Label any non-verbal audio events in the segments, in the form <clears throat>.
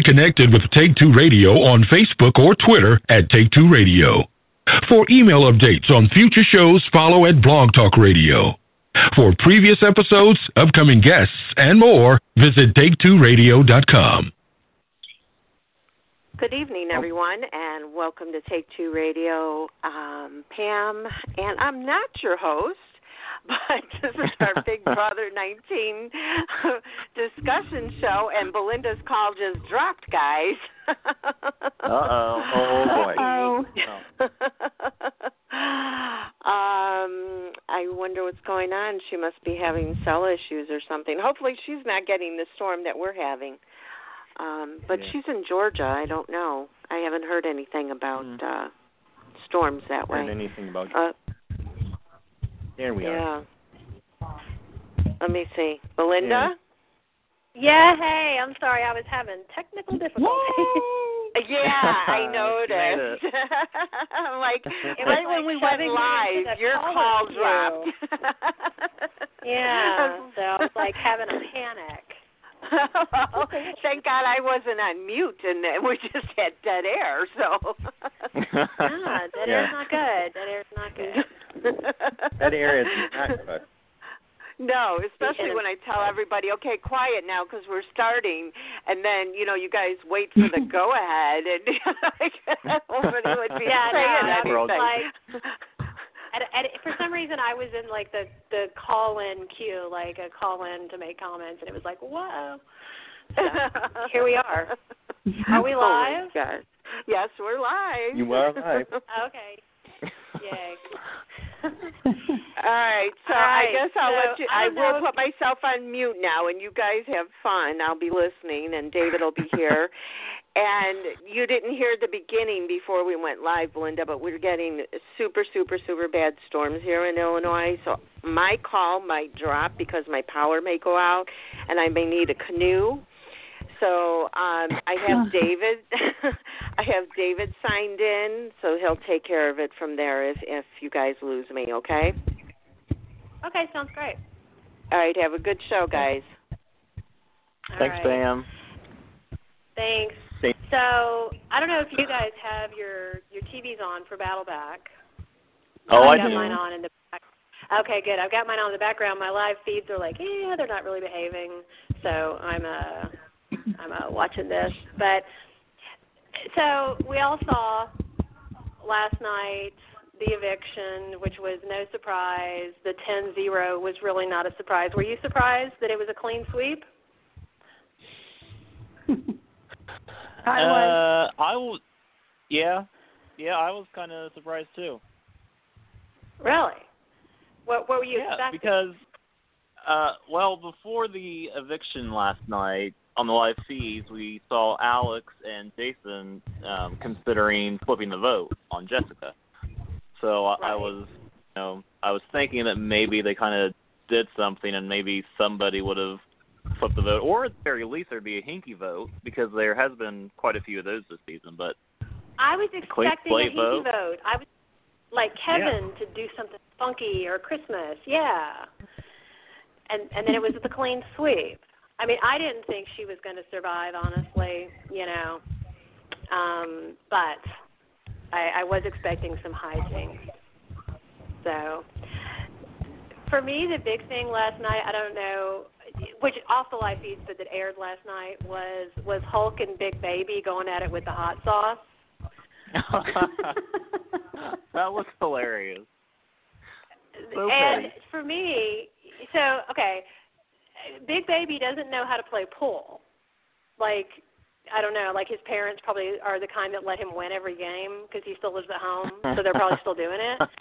Get connected with Take Two Radio on Facebook or Twitter at Take Two Radio. For email updates on future shows, follow at Blog Talk Radio. For previous episodes, upcoming guests, and more, visit Take2Radio.com. Good evening, everyone, and welcome to Take Two Radio. Um, Pam, and I'm not your host, but <laughs> this is our Big Brother 19 <laughs> discussion show, and Belynda's call just dropped, guys. uh oh. Oh boy. Uh-oh. <laughs> um, I wonder what's going on. She must be having cell issues or something. Hopefully, she's not getting the storm that we're having. Um, but Yeah. she's in Georgia. I don't know. I haven't heard anything about Mm. uh storms that way. Heard way. anything about? Uh, there we are. yeah. Let me see. Belynda? Yeah, hey, I'm sorry, I was having technical difficulties. <laughs> Yeah, I <laughs> noticed. <laughs> I'm like It right was when like we went shoving me into live, your caller call dropped. yeah, so I was like having a panic. Oh, well, thank God I wasn't on mute and then we just had dead air. So Yeah, that Yeah. air's not good. That air's not good. That area is not good. <laughs> No, especially when I tell everybody, okay, quiet now because we're starting, and then you know you guys wait for the <laughs> go ahead, and <laughs> like, nobody would be Yeah, no, saying I anything. like- And, and for some reason, I was in like the the call-in queue, like a call-in to make comments, and it was like, whoa. So, here we are. Are we Oh, my live? gosh. Yes, we're live. You are live. Okay. Yay. <laughs> All right, so All I guess I'll so let you. I I will put myself on mute now, and you guys have fun. I'll be listening, and David will be here. <laughs> and you didn't hear the beginning before we went live, Belynda, but we're getting super, super, super bad storms here in Illinois. So my call might drop because my power may go out, and I may need a canoe. So um, I have <sighs> David. <laughs> I have David signed in, so he'll take care of it from there if if you guys lose me. Okay. Okay, sounds great. All right. Have a good show, guys. All Thanks, right. Pam. Thanks. Thank- So I don't know if you guys have your your TVs on for Battleback. Oh, I've I got do. mine on in the back. Okay, good. I've got mine on in the background. My live feeds are like, yeah, they're not really behaving. So I'm uh I'm uh, watching this. But so we all saw last night the eviction, which was no surprise. The 10-0 was really not a surprise. Were you surprised that it was a clean sweep? <laughs> I was. Uh, I w- yeah, yeah, I was kind of surprised too. Really? What what were you yeah, expecting? because uh, well, before the eviction last night on the live feeds, we saw Alex and Jason um, considering flipping the vote on Jessica. So I, I was, you know, I was thinking that maybe they kind of did something, and maybe somebody would have flipped the vote, or at the very least there'd be a hinky vote because there has been quite a few of those this season. But I was expecting a hinky vote? vote. I was like Kevin to do something funky or Christmas, yeah. And and then it was the clean sweep. I mean, I didn't think she was going to survive, honestly, you know. Um, but I, I was expecting some hijinks. So, for me, the big thing last night, I don't know, which off the live feeds that aired last night was was Hulk and Big Baby going at it with the hot sauce. <laughs> that was hilarious. So and funny. for me, so okay, Big Baby doesn't know how to play pool. Like I don't know, like his parents probably are the kind that let him win every game because he still lives at home, so they're probably still doing it. <laughs>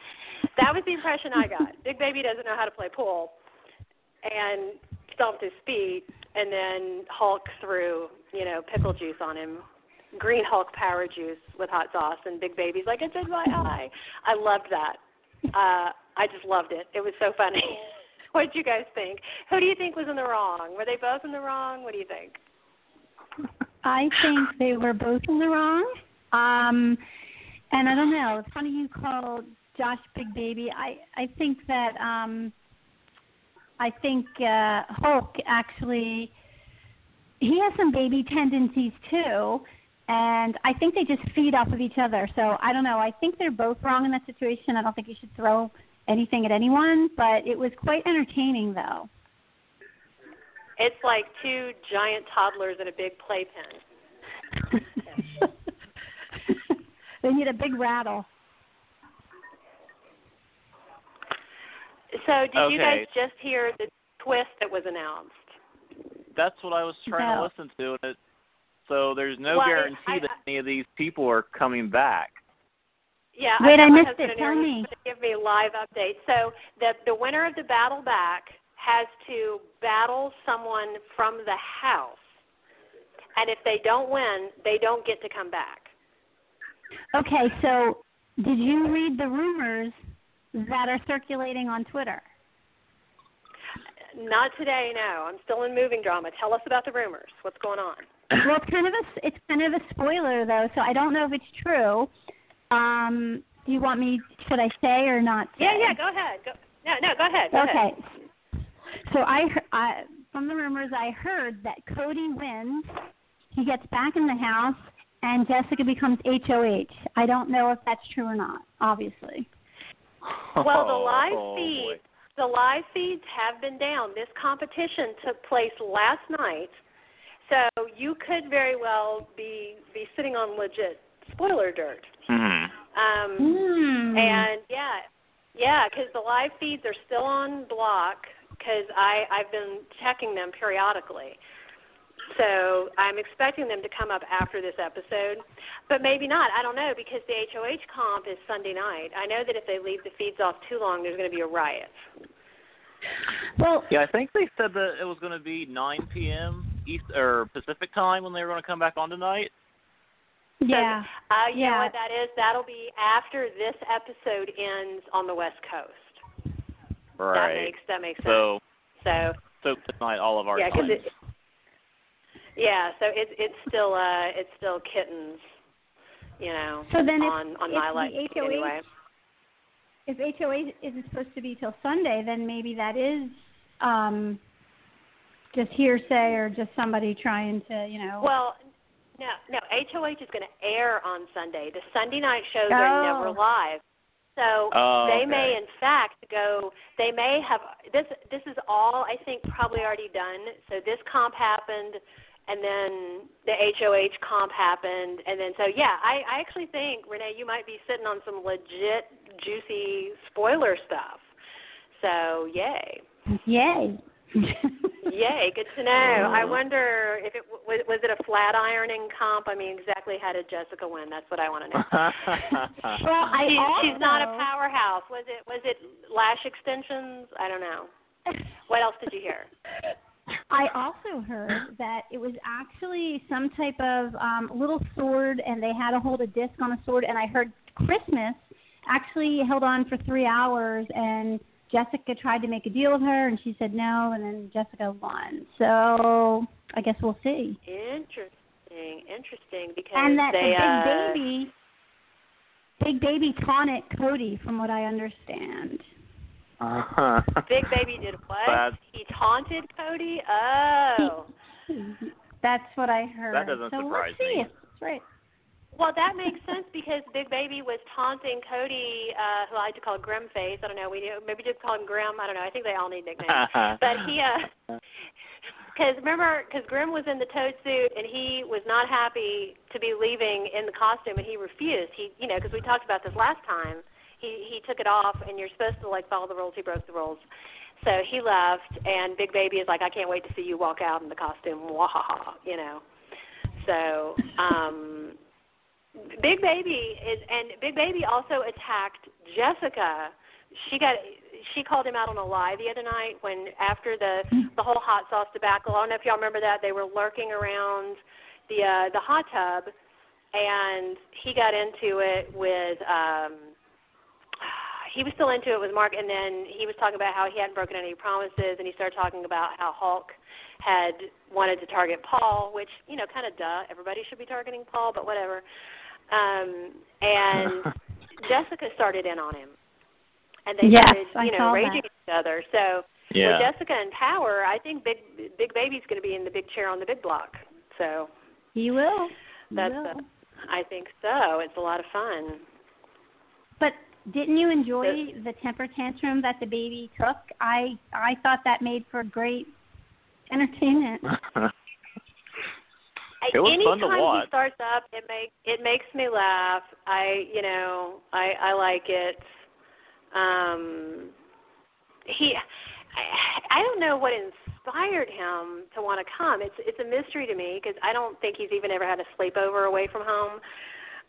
That was the impression I got. Big Baby doesn't know how to play pool, and stomped his feet, and then Hulk threw you know pickle juice on him, green Hulk power juice with hot sauce, and Big Baby's like it's in my eye. I loved that. Uh, I just loved it. It was so funny. <laughs> <laughs> what did you guys think? Who do you think was in the wrong? Were they both in the wrong? What do you think? I think they were both in the wrong. Um, and I don't know. It's funny you call Josh Big Baby. I I think that um, I think uh, Hulk actually he has some baby tendencies too, and I think they just feed off of each other. So I don't know. I think they're both wrong in that situation. I don't think you should throw anything at anyone, but it was quite entertaining though. It's like two giant toddlers in a big playpen. <laughs> they need a big rattle. So, did okay. you guys just hear the twist that was announced? That's what I was trying no. to listen to. And it, so there's no well, guarantee I, that any of these people are coming back. Yeah, Wait, I, I missed it. Tell me. Give me live updates. So the the winner of the battle back has to battle someone from the house, and if they don't win, they don't get to come back. Okay, so did you read the rumors that are circulating on Twitter? Not today, no. I'm still in moving drama. Tell us about the rumors. What's going on? Well, it's kind of a it's kind of a spoiler though, so I don't know if it's true. Um, do you want me? Should I say or not? Say? Yeah, yeah. Go ahead. Go, no, no. Go ahead. Go okay. Ahead. So I, I from the rumors I heard that Cody wins, he gets back in the house, and Jessica becomes HOH. I don't know if that's true or not. Obviously. Well, the live oh, feed, the live feeds have been down. This competition took place last night, so you could very well be be sitting on legit spoiler dirt. Mm-hmm. Um, Mm. and yeah, yeah, because the live feeds are still on block because I I've been checking them periodically. So I'm expecting them to come up after this episode, but maybe not. I don't know because the HOH comp is Sunday night. I know that if they leave the feeds off too long, there's going to be a riot. Well, Yeah, I think they said that it was going to be 9 p.m. East or Pacific time when they were going to come back on tonight. Yeah. Uh, you know Yeah. what that is? That'll be after this episode ends on the West Coast. Right. That makes that makes sense. So, So so tonight all of our yeah, 'cause times. it, yeah, so it's it's still uh it's still kittens, you know, So then if- on on if my the life HOH anyway. If HOH isn't supposed to be till Sunday, then maybe that is um, just hearsay or just somebody trying to, you know. Well, no, no, HOH is going to air on Sunday. The Sunday night shows are oh. never Oh. live. So Oh, they okay. may in fact go they may have this this is all I think probably already done. So this comp happened and then the HOH comp happened and then so yeah, I, I actually think Renee you might be sitting on some legit juicy spoiler stuff. So yay. Yay. <laughs> Yay, good to know. I wonder if it was was it a flat ironing comp? I mean, exactly how did Jessica win? That's what I want to know. <laughs> well, I She, also, she's not a powerhouse. Was it was it lash extensions? I don't know. What else did you hear? <laughs> I also heard that it was actually some type of um little sword and they had to hold a disc on a sword and I heard Christmas actually held on for three hours and Jessica tried to make a deal with her and she said no and then Jessica won. So I guess we'll see. Interesting, interesting. Because And that they, the uh, big baby Big baby taunted Cody from what I understand. uh-huh. Big Baby did <laughs> what? That's- He taunted Cody. Oh. That's what I heard. That doesn't so surprise we'll see. me. That's right. Well, that makes sense because Big Baby was taunting Cody, uh, who I like to call Grim Face. I don't know. We do, maybe just call him Grim. I don't know. I think they all need nicknames. <laughs> but he, uh, <laughs> because remember, because Grim was in the toad suit and he was not happy to be leaving in the costume, and he refused. He, you know, because we talked about this last time. He he took it off, and you're supposed to like follow the rules. He broke the rules. So he left, and Big Baby is like, I can't wait to see you walk out in the costume. Wahaha, you know. So, um, Big Baby is, and Big Baby also attacked Jessica. She got, she called him out on a lie the other night when after the the whole hot sauce debacle. I don't know if y'all remember that they were lurking around the uh, the hot tub, and he got into it with. um <sighs> he was still into it with Mark, and then he was talking about how he hadn't broken any promises, and he started talking about how Hulk had wanted to target Paul, which you know, kind of duh. Everybody should be targeting Paul, but whatever. Um, and <laughs> Jessica started in on him, and they Yes, started, I you know, saw raging that. at each other. So Yeah. With Jessica and Power, I think Big Big Baby's going to be in the big chair on the big block. So he will. He that's will. uh, I think so. It's a lot of fun. But didn't you enjoy the temper tantrum that the baby took? I I thought that made for great entertainment. <laughs> It was Anytime fun to watch. he starts up, it makes it makes me laugh. I you know I I like it. Um, he I, I don't know what inspired him to want to come. It's it's a mystery to me because I don't think he's even ever had a sleepover away from home.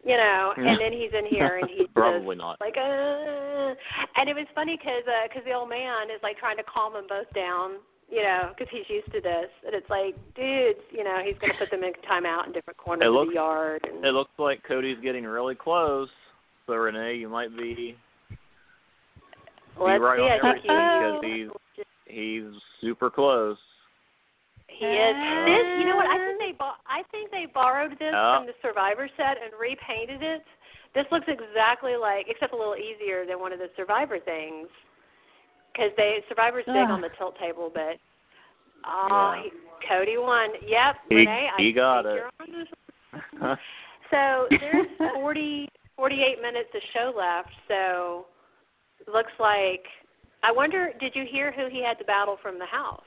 You know, and then he's in here and he's <laughs> Probably just not. like, uh, and it was funny because uh, cause the old man is like trying to calm them both down you know, because he's used to this. And it's like, dudes, you know, he's going to put them in timeout in different corners It of the yard. And, It looks like Cody's getting really close. So Renee, you might be Let's be right see, on everything because he's he's super close. he is. This, you know what? I think they bo- I think they borrowed this Oh. from the Survivor set and repainted it. This looks exactly like, except a little easier than one of the Survivor things. Because they Survivor's big on the tilt table, but oh, Yeah. he, Cody won. Yep, He- Renee, I got think it. you're on this <laughs> So there's 40, 48 minutes of show left. So looks like. I wonder, did you hear who he had to battle from the house?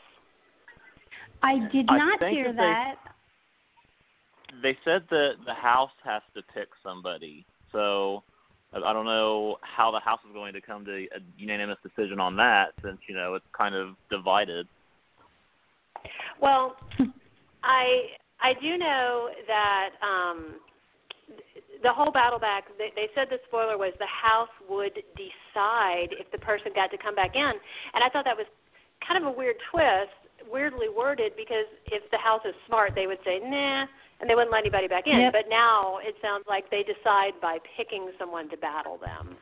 I did not think hear that they- that. they said that the house has to pick somebody. So I don't know how the house is going to come to a unanimous decision on that, since you know it's kind of divided. Well, I I do know that um the whole battle back they, they said the spoiler was the house would decide if the person got to come back in and I thought that was kind of a weird twist, weirdly worded because if the house is smart they would say nah and they wouldn't let anybody back in. Yep. But now it sounds like they decide by picking someone to battle them.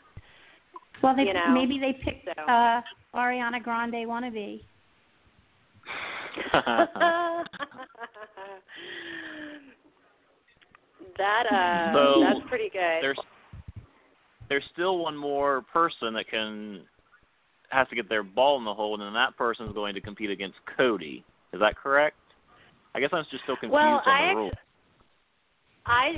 Well, they you know, maybe they picked so. uh Ariana Grande wannabe. <laughs> that uh So, that's pretty good. there's there's still one more person that can has to get their ball in the hole, and then that person is going to compete against Cody. Is that correct? I guess I'm just still confused Well, on I the act- rules. I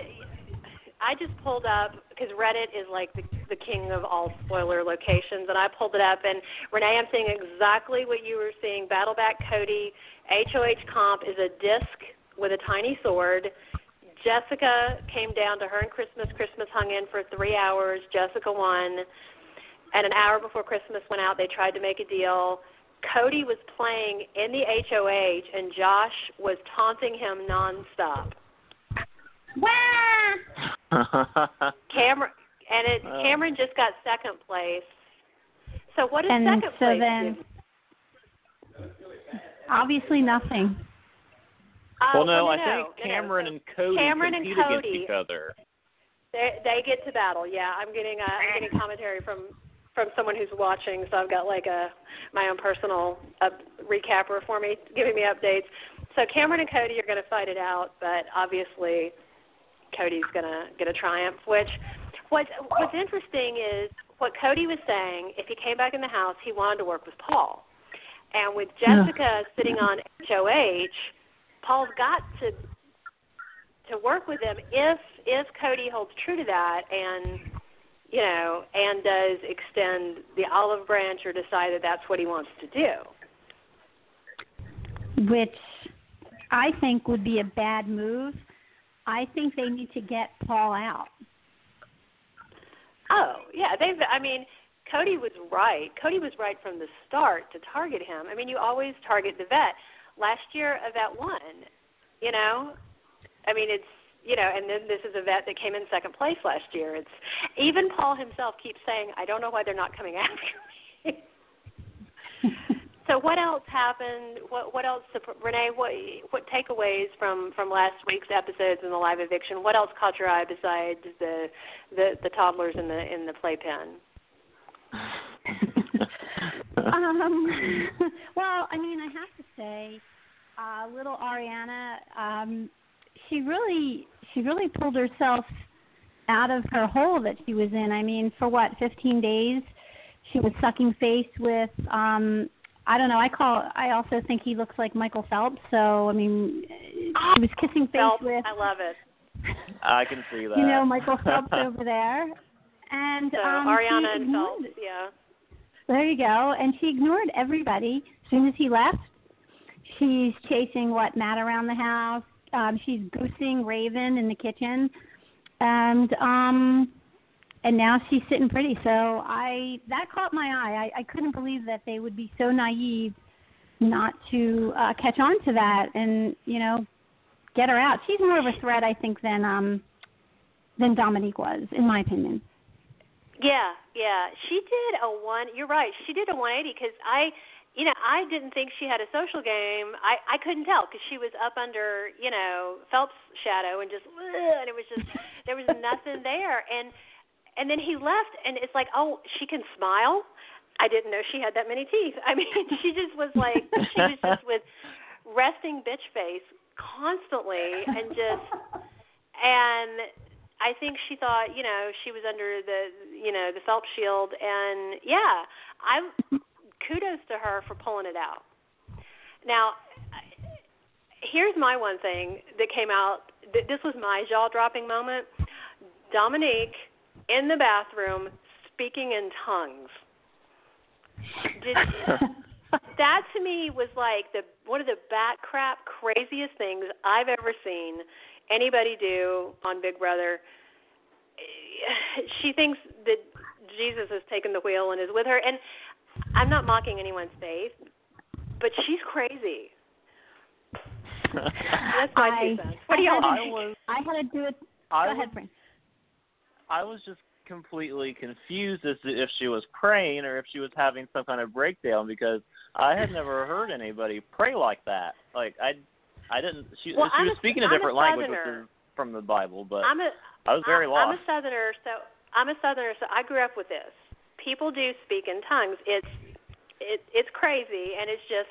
I just pulled up because Reddit is like the, the king of all spoiler locations, and I pulled it up. And Renee, I'm seeing exactly what you were seeing. Battleback Cody, HOH comp is a disc with a tiny sword. Jessica came down to her and Christmas. Christmas hung in for three hours. Jessica won. And an hour before Christmas went out, they tried to make a deal. Cody was playing in the HOH, and Josh was taunting him nonstop. Wah! <laughs> Cameron and it Oh. Cameron just got second place. So what does And second so place then- give? Obviously nothing. Oh, well, no, no, I no, think no, no. Cameron and Cody Cameron and compete Cody. against each other. They they get to battle. Yeah, I'm getting uh, I'm getting commentary from from someone who's watching, so I've got like a my own personal uh, recapper for me, giving me updates. So Cameron and Cody are going to fight it out, but obviously Cody's going to get a triumph. Which what's what's interesting is what Cody was saying. If he came back in the house, he wanted to work with Paul, and with Jessica sitting on HOH, Paul's got to to work with him if if Cody holds true to that and you know and does extend the olive branch or decide that that's what he wants to do. which I think would be a bad move. I think they need to get Paul out. Oh yeah, they've. I mean, Cody was right. Cody was right from the start to target him. I mean, you always target the vet. Last year, a vet won. You know, I mean, it's you know, and then this is a vet that came in second place last year. It's even Paul himself keeps saying, "I don't know why they're not coming after me." <laughs> so what else happened? What what else? Renee, what what takeaways from from last week's episodes and the live eviction? What else caught your eye besides the the the toddlers in the in the playpen? <laughs> um, <laughs> well, I mean, I have to say, uh, little Ariana, um, she really, she really pulled herself out of her hole that she was in. I mean, for what, 15 days, she was sucking face with um, I don't know. I call. I also think he looks like Michael Phelps. So I mean, he was kissing face Phelps, with. I love it. I can see that. <laughs> You know Michael Phelps <laughs> over there, and So um, Ariana she and ignored Phelps, yeah. There you go. And she ignored everybody. As soon as he left, she's chasing what Matt around the house. Um, she's goosing Raven in the kitchen, and um, and now she's sitting pretty. So I that caught my eye. I, I couldn't believe that they would be so naive not to uh, catch on to that and you know get her out. She's more of a threat, I think, than um than Dominique was, in my opinion. Yeah, yeah. She did a one. You're right. She did a 180 because I, you know, I didn't think she had a social game. I I couldn't tell because she was up under, you know, Phelps' shadow and just, and it was just there was nothing there. And and then he left, and it's like, oh, she can smile. I didn't know she had that many teeth. <laughs> I mean, she just was like she was just <laughs> with resting bitch face constantly and just and I think she thought, you know, she was under the, you know, the Phelps shield, and yeah, I kudos to her for pulling it out. Now, here's my one thing that came out. This was my jaw-dropping moment. Dominique in the bathroom speaking in tongues. Did, <laughs> that to me was like the one of the bat crap craziest things I've ever seen anybody do on Big Brother. She thinks that Jesus has taken the wheel and is with her, and I'm not mocking anyone's faith, but she's crazy. <laughs> That's my I, two cents. What do y'all had think? to- I had to do it. I Go was, ahead, Prince. I was just completely confused as to if she was praying or if she was having some kind of breakdown because I had never heard anybody pray like that. Like I, I didn't. She, Well, she was a- speaking a I'm a different language, is from the Bible, but I'm a I was very I'm, lost. I'm a southerner, so I'm a southerner, so I grew up with this. People do speak in tongues. It's it it's crazy, and it's just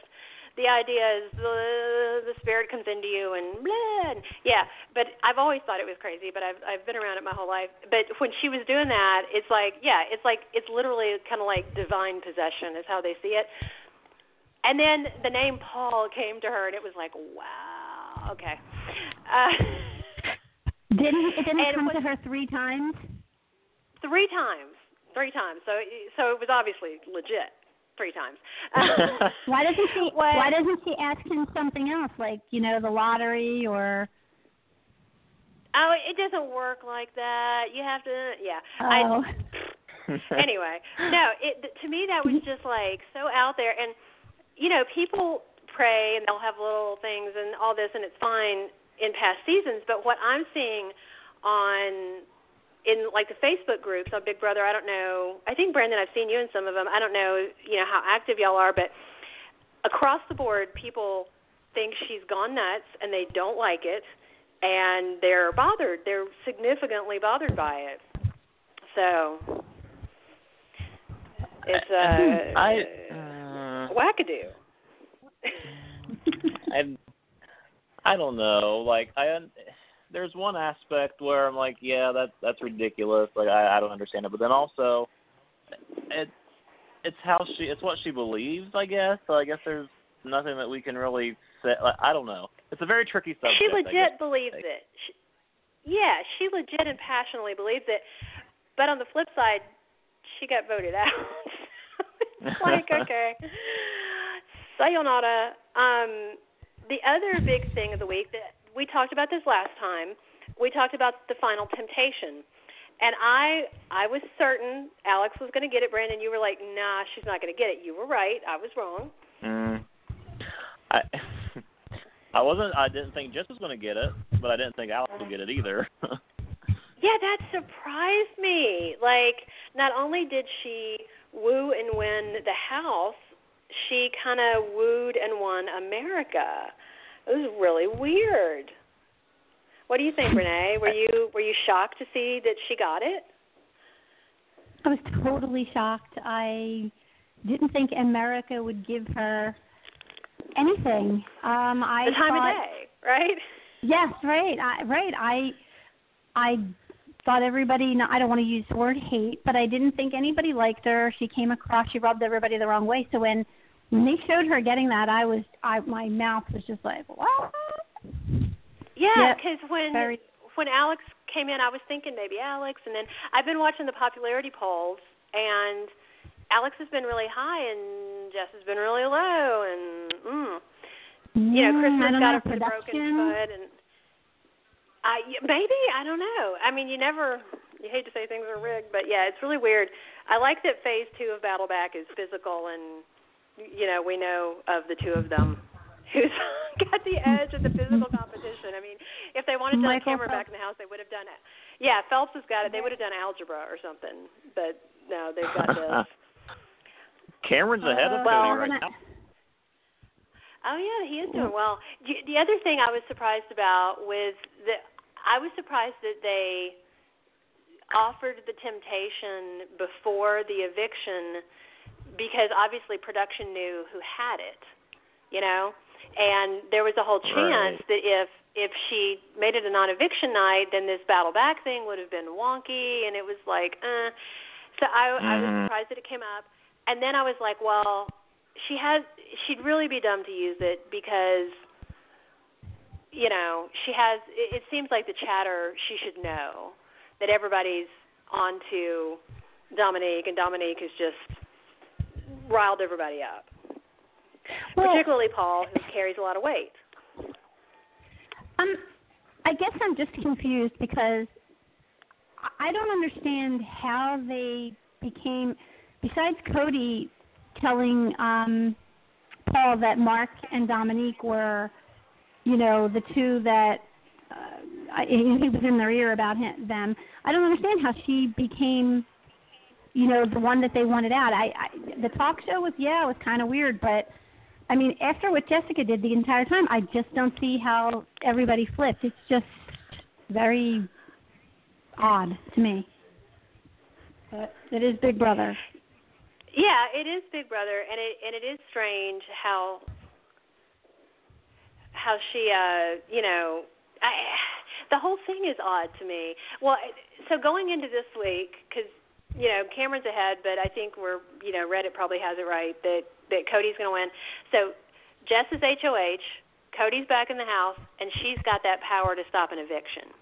the idea is the the spirit comes into you and blah. And, yeah, but I've always thought it was crazy. But I've I've been around it my whole life. But when she was doing that, it's like yeah, it's like it's literally kind of like divine possession is how they see it. And then the name Paul came to her, and it was like wow, okay. Uh, <laughs> Didn't it didn't come what- to her three times? three times three times so so it was obviously legit three times. <laughs> <laughs> Why doesn't she? What- Why doesn't she ask him something else, like you know the lottery or? oh it doesn't work like that. You have to yeah. Oh, i <laughs> anyway no it to me that was mm-hmm. just like so out there. And you know people pray and they'll have little things and all this and it's fine in past seasons but what i'm seeing on in like the Facebook groups on Big Brother, I don't know. I think Brandon, I've seen you in some of them. I don't know, you know, how active y'all are, but across the board, people think she's gone nuts and they don't like it, and they're bothered. They're significantly bothered by it. So it's uh, I uh, wackadoo. I I don't know. Like I un- there's one aspect where I'm like, yeah, that's that's ridiculous. Like I I don't understand it. But then also, it it's how she it's what she believes. I guess. So I guess there's nothing that we can really say. Like, I don't know. It's a very tricky subject. She legit believes it. She, yeah, she legit and passionately believes it. But on the flip side, she got voted out. <laughs> it's like, <laughs> okay. Sayonara. Um, the other big thing of the week that we talked about this last time, we talked about the final temptation. And I I was certain Alex was going to get it. Brandon, you were like, "Nah, she's not going to get it." You were right. I was wrong. Mm. I <laughs> I wasn't. I didn't think Jess was going to get it, but I didn't think Alex would get it either. <laughs> Yeah, that surprised me. Like, not only did she woo and win the house, she kind of wooed and won America. It was really weird. What do you think, Renee? Were you were you shocked to see that she got it? I was totally shocked. I didn't think America would give her anything. Um, I The time thought, of day, right? Yes, right. I, right. I I thought everybody. No, I don't want to use the word hate, but I didn't think anybody liked her. She came across. She rubbed everybody the wrong way. So when when they showed her getting that, I was, I my mouth was just like, what? Yeah, Yep, because when Very. when Alex came in, I was thinking maybe Alex, and then I've been watching the popularity polls, and Alex has been really high, and Jess has been really low, and mm, you know, Mm, Christmas got know, her for the broken foot, and I maybe I don't know. I mean, you never you hate to say things are rigged, but yeah, it's really weird. I like that Phase Two of Battle Back is physical, and you know, we know of the two of them who's <laughs> got the edge in the physical competition. I mean, if they wanted to have a Michael camera back in the house, they would have done it. Yeah, Phelps has got it. They would have done algebra or something, but no, they've got this. <laughs> Cameron's ahead of Uh, Cody well, right now. Oh yeah, he is doing well. The the other thing I was surprised about was that I was surprised that they offered the temptation before the eviction because obviously production knew who had it, you know, and there was a whole chance Right. that if if she made it a non-eviction night, then this battle back thing would have been wonky, and it was like, uh. So I I was Mhm. surprised that it came up, and then I was like, well, she has she'd really be dumb to use it because you know she has it, it seems like the chatter she should know that everybody's on to Dominique and Dominique is just riled everybody up Well, particularly Paul who carries a lot of weight Um, I guess I'm just confused because I don't understand how they became. Besides Cody telling um, Paul that Mark and Dominique were, you know, the two that uh, I, he was in their ear about him, them. I don't understand how she became, you know, the one that they wanted out. I, I the talk show was yeah, it was kind of weird, but I mean, after what Jessica did the entire time, I just don't see how everybody flipped. It's just very odd to me. But it is Big Brother. Yeah, it is Big Brother, and it and it is strange how how she, uh, you know, I, <sighs> the whole thing is odd to me. Well, so going into this week, because you know Cameron's ahead, but I think we're, you know, Reddit probably has it right that that Cody's going to win. So Jess is HOH, Cody's back in the house, and she's got that power to stop an eviction.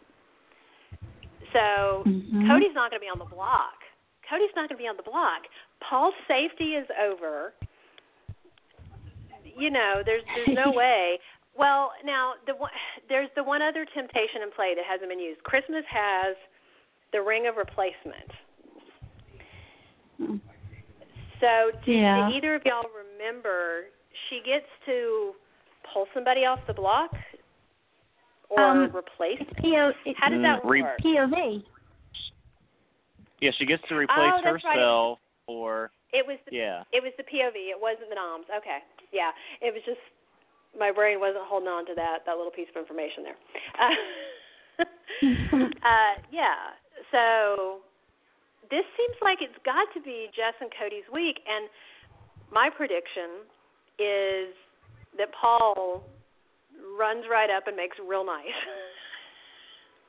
So Mhm. Cody's not going to be on the block. Cody's not going to be on the block. Paul's safety is over. You know, there's there's no <laughs> way. Well, now the one, there's the one other temptation in play that hasn't been used. Christmas has the ring of replacement. So, do, Yeah. do either of y'all remember she gets to pull somebody off the block or Um, replace? It's PO, it's How does that Mm, re- work? POV. Yeah, she gets to replace Oh, that's right. herself or It was the yeah. It was the POV. It wasn't the noms. Okay. Yeah. It was just my brain wasn't holding on to that that little piece of information there. <laughs> Uh, <laughs> uh, yeah. So this seems like it's got to be Jess and Cody's week, and my prediction is that Paul runs right up and makes real nice. <laughs>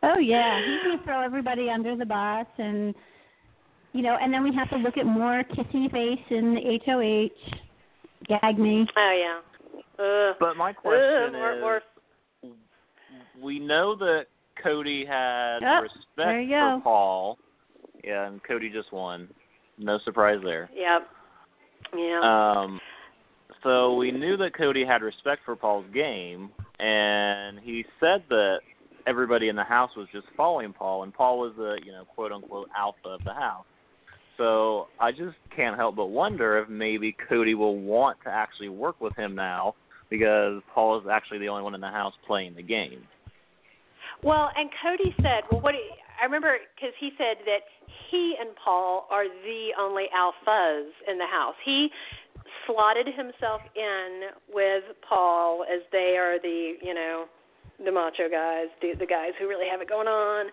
Oh yeah, he's gonna throw everybody under the bus, and you know, and then we have to look at more kissy face in the HOH. Gag me. oh yeah. Ugh. But my Ugh, question more, is more we know that Cody had Yep, respect there you go. for Paul. Yeah, and Cody just won. No surprise there. Yep. Yeah. Um, so we knew that Cody had respect for Paul's game, and he said that everybody in the house was just following Paul, and Paul was the you know quote unquote alpha of the house. So I just can't help but wonder if maybe Cody will want to actually work with him now because Paul is actually the only one in the house playing the game. Well, and Cody said, well, what do I remember because he said that he and Paul are the only alphas in the house. He slotted himself in with Paul as they are the, you know, the macho guys, the the guys who really have it going on.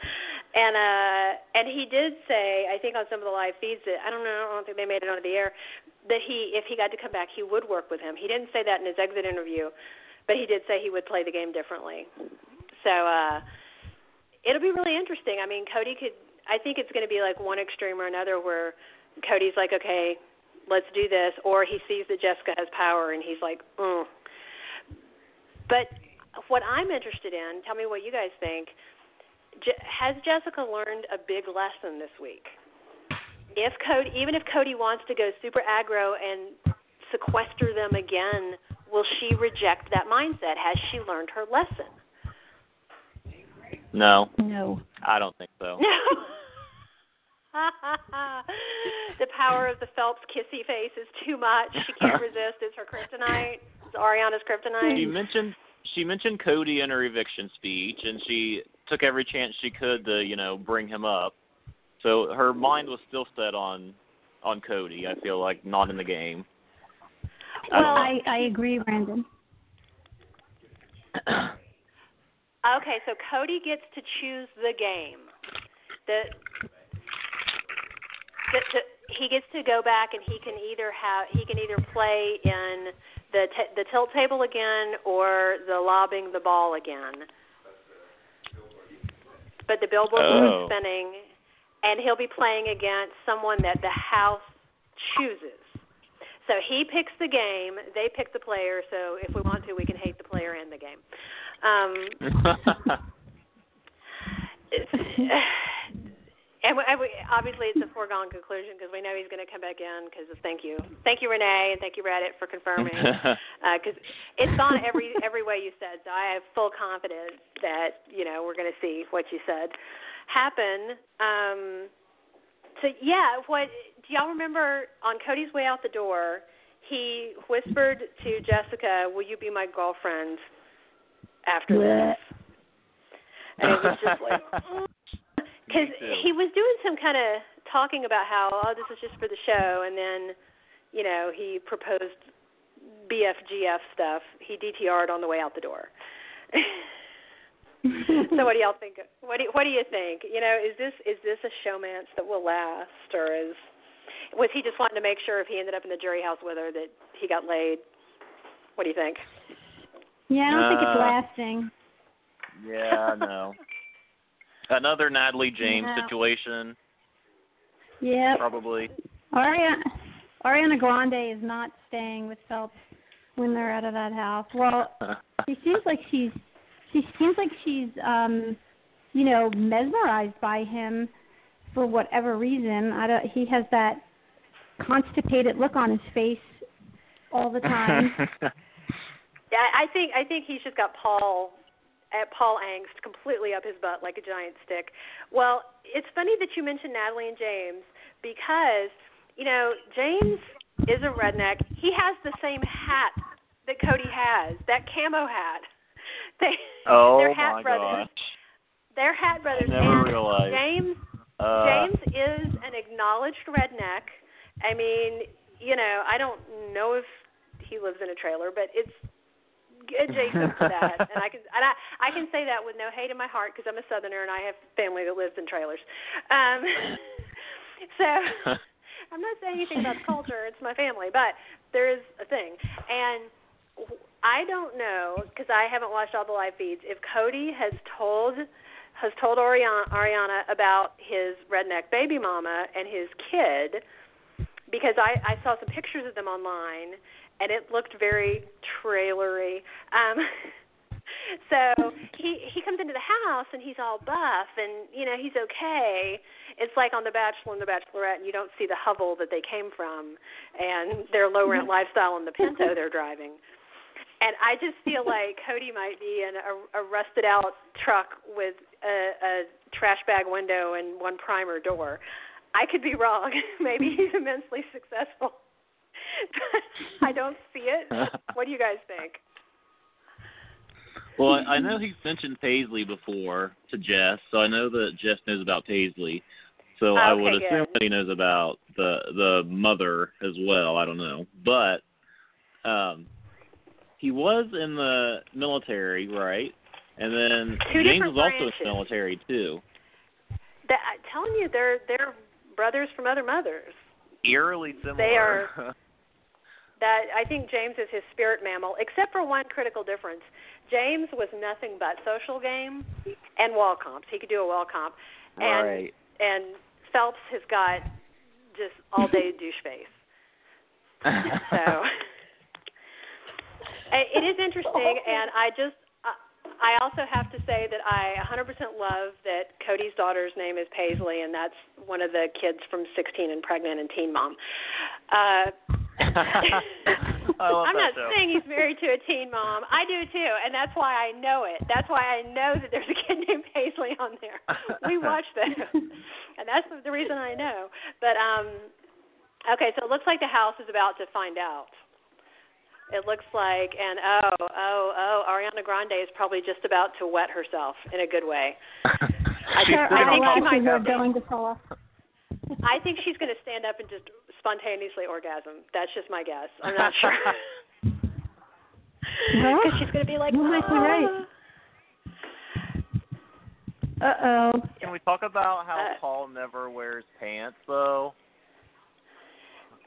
And uh and he did say, I think on some of the live feeds that I don't know, I don't think they made it onto the air, that he if he got to come back he would work with him. He didn't say that in his exit interview, but he did say he would play the game differently. So uh it'll be really interesting. I mean, Cody could I think it's going to be like one extreme or another where Cody's like, "Okay, let's do this, or he sees that Jessica has power and he's like, mm. But what I'm interested in, tell me what you guys think. Has Jessica learned a big lesson this week? If Cody, even if Cody wants to go super aggro and sequester them again, will she reject that mindset? Has she learned her lesson? No. No. I don't think so. No. <laughs> the power of the Phelps kissy face is too much. She can't <laughs> resist. It's her kryptonite. It's Ariana's kryptonite. She mentioned she mentioned Cody in her eviction speech, and she took every chance she could to you know bring him up. So her mind was still set on on Cody. I feel like not in the game. Well, I, I, I agree, Brandon. <clears throat> okay, so Cody gets to choose the game. The the, the, he gets to go back and he can either have he can either play in the t- the tilt table again or the lobbing the ball again. But the billboard oh. will spinning, and he'll be playing against someone that the house chooses. So he picks the game, they pick the player. So if we want to, we can hate the player and the game. Um, <laughs> And, we, obviously, it's a foregone conclusion because we know he's going to come back in. Because thank you, thank you, Renee, and thank you, Reddit, for confirming. Because <laughs> uh, it's gone every every way you said. So I have full confidence that you know we're going to see what you said happen. Um, so yeah, what do y'all remember on Cody's way out the door? He whispered to Jessica, "Will you be my girlfriend after this?" And it was just like. <laughs> Oh, because he was doing some kind of talking about how oh this is just for the show, and then you know he proposed BFGF stuff. He DTR'd on the way out the door. <laughs> so what do y'all think? What do you, what do you think? You know, is this is this a showmance that will last, or is was he just wanting to make sure if he ended up in the jury house with her that he got laid? What do you think? Yeah, I don't uh, think it's lasting. Yeah, no. <laughs> Another Natalie James yeah. situation. Yeah. Probably. Ariana, Ariana Grande is not staying with Phelps when they're out of that house. Well, <laughs> she seems like she's she seems like she's um you know mesmerized by him for whatever reason. I don't he has that constipated look on his face all the <laughs> time. Yeah, I think I think he's just got Paul at Paul Angst completely up his butt like a giant stick. Well, it's funny that you mentioned Natalie and James because you know James is a redneck. He has the same hat that Cody has, that camo hat. <laughs> They oh they're hat my brothers. gosh. They're hat brothers. I never and realized. James Uh, James is an acknowledged redneck. I mean, you know, I don't know if he lives in a trailer, but it's adjacent to that, <laughs> and I can and I I can say that with no hate in my heart because I'm a Southerner and I have family that lives in trailers. Um, <laughs> so <laughs> I'm not saying anything about the culture; it's my family, but there is a thing, and I don't know because I haven't watched all the live feeds. If Cody has told has told Ariana, Ariana about his redneck baby mama and his kid, because I I saw some pictures of them online and it looked very trailery. Um, <laughs> so he he comes into the house and he's all buff and you know he's okay. It's like on The Bachelor and The Bachelorette, and you don't see the hovel that they came from and their low rent <laughs> lifestyle and the Pinto they're driving. And I just feel like Cody might be in a, a rusted out truck with a, a trash bag window and one primer door. I could be wrong. <laughs> Maybe he's immensely successful. <laughs> I don't see it. <laughs> What do you guys think? Well, I I know he's mentioned Paisley before to Jess, so I know that Jess knows about Paisley. So I Okay, would good. assume that he knows about the the mother as well. I don't know, but um, he was in the military, right? And then Two James different was also in the military too. That, I'm telling you, they're they're brothers from other mothers. Eerily similar. They are- <laughs> That I think James is his spirit mammal, except for one critical difference. James was nothing but social game and wall comps. He could do a wall comp, and right. and Phelps has got just all day <laughs> douche face. <laughs> so it is interesting, <laughs> and I just I also have to say that I 100% love that Cody's daughter's name is Paisley, and that's one of the kids from 16 and Pregnant and Teen Mom. Uh, <laughs> I'm not show. saying he's married to a teen mom. I do too, and that's why I know it. That's why I know that there's a kid <laughs> named Paisley on there. We <laughs> watch that, and that's the reason I know. But um, okay, so it looks like the house is about to find out. It looks like, and oh, oh, oh, Ariana Grande is probably just about to wet herself in a good way. I, She's I think she might are going to fall off. I think she's going to stand up and just spontaneously orgasm. That's just my guess. I'm not <laughs> sure. <laughs> Well, Because she's going to be like, you might be right. Uh oh. Can we talk about how Uh, Paul never wears pants though?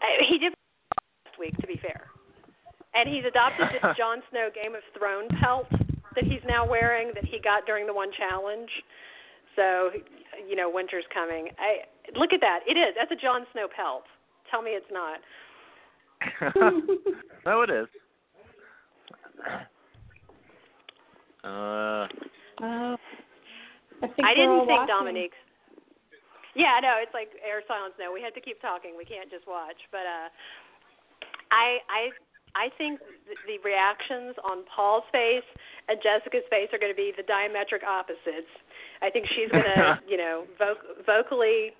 Uh, He did last week, to be fair. And he's adopted this <laughs> Jon Snow Game of Thrones pelt that he's now wearing that he got during the one challenge. So, you know, winter's coming. I look at that. It is. That's a Jon Snow pelt. Tell me it's not. <laughs> no, it is. <coughs> Uh, Oh. I, think I didn't think watching. Dominique's. Yeah, no, it's like air silence. No, we have to keep talking. We can't just watch. But uh, I I I think th- the reactions on Paul's face and Jessica's face are going to be the diametric opposites. I think she's going <laughs> to, you know, voc- vocally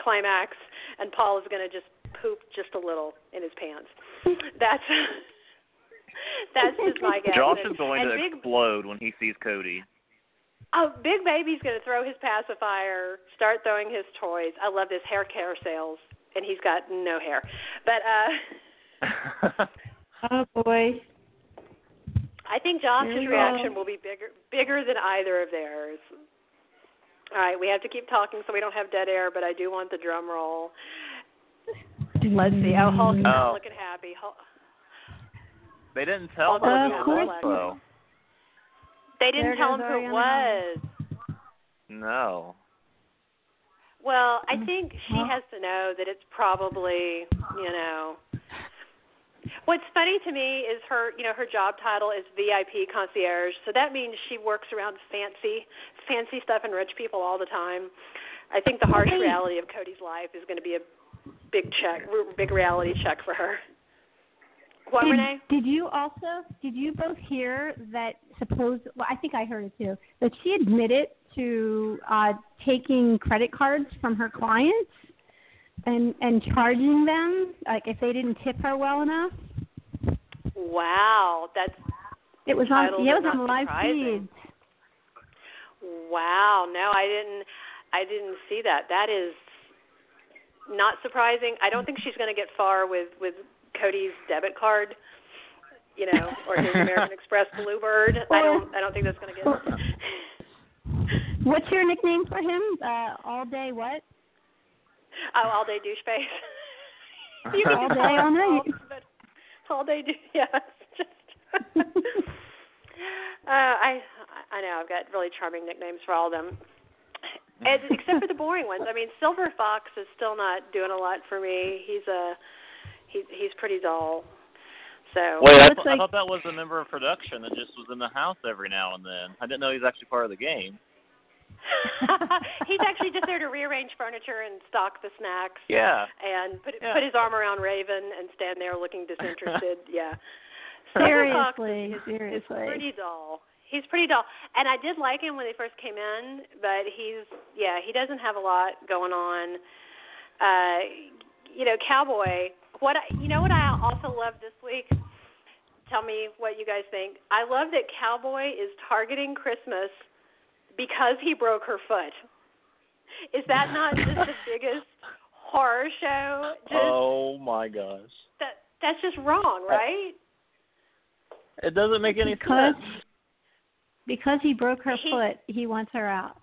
climax, and Paul is going to just poop just a little in his pants. <laughs> That's <laughs> that's just my guess. Josh is going and to Big, explode when he sees Cody. Oh, Big Baby's going to throw his pacifier, start throwing his toys. I love this hair care sales, and he's got no hair. But uh <laughs> Oh boy. I think Josh's we reaction will be bigger bigger than either of theirs. All right, we have to keep talking so we don't have dead air, but I do want the drum roll. Let's see. Oh, Hulk's not Oh. looking happy. Hulk, They didn't tell Hulk her Uh, who it was though. They didn't There tell him goes who it was. No. Well, I Mm. think she Well- has to know that it's probably, you know. What's funny to me is her, you know, her job title is VIP concierge, so that means she works around fancy, fancy stuff and rich people all the time. I think the harsh Hey. reality of Cody's life is going to be a big check, big reality check for her. What, did, Renee? did you also did you both hear that suppose well I think I heard it too that she admitted to uh taking credit cards from her clients and and charging them like if they didn't tip her well enough. Wow, that's It was on yeah, it was on live feed. Wow, no, I didn't I didn't see that. That is not surprising. I don't think she's going to get far with with Cody's debit card, you know, or his <laughs> American Express Bluebird. I don't I don't think that's going to get <laughs> What's your nickname for him? Uh all day what? Oh, all day douche face. <laughs> you All day, all night. But all day douche yes. Just uh I I know, I've got really charming nicknames for all of them. And, except for the boring ones. I mean, Silver Fox is still not doing a lot for me. He's a he's he's pretty dull. So Wait, I, Looks th- I thought that was a member of production that just was in the house every now and then. I didn't know he was actually part of the game. <laughs> he's actually just there to rearrange furniture and stock the snacks Yeah. and put Yeah. put his arm around Raven and stand there looking disinterested. <laughs> yeah. <laughs> Silver Fox Seriously, is, is seriously. pretty dull. He's pretty dull, and I did like him when they first came in, but he's yeah, he doesn't have a lot going on. Uh, you know, Cowboy. What I, you know what I also love this week? Tell me what you guys think. I love that Cowboy is targeting Christmas because he broke her foot. Is that not just the <laughs> biggest horror show? Just Oh my gosh. that that's just wrong, right? It doesn't make any Because sense. Because he broke her He- foot, he wants her out.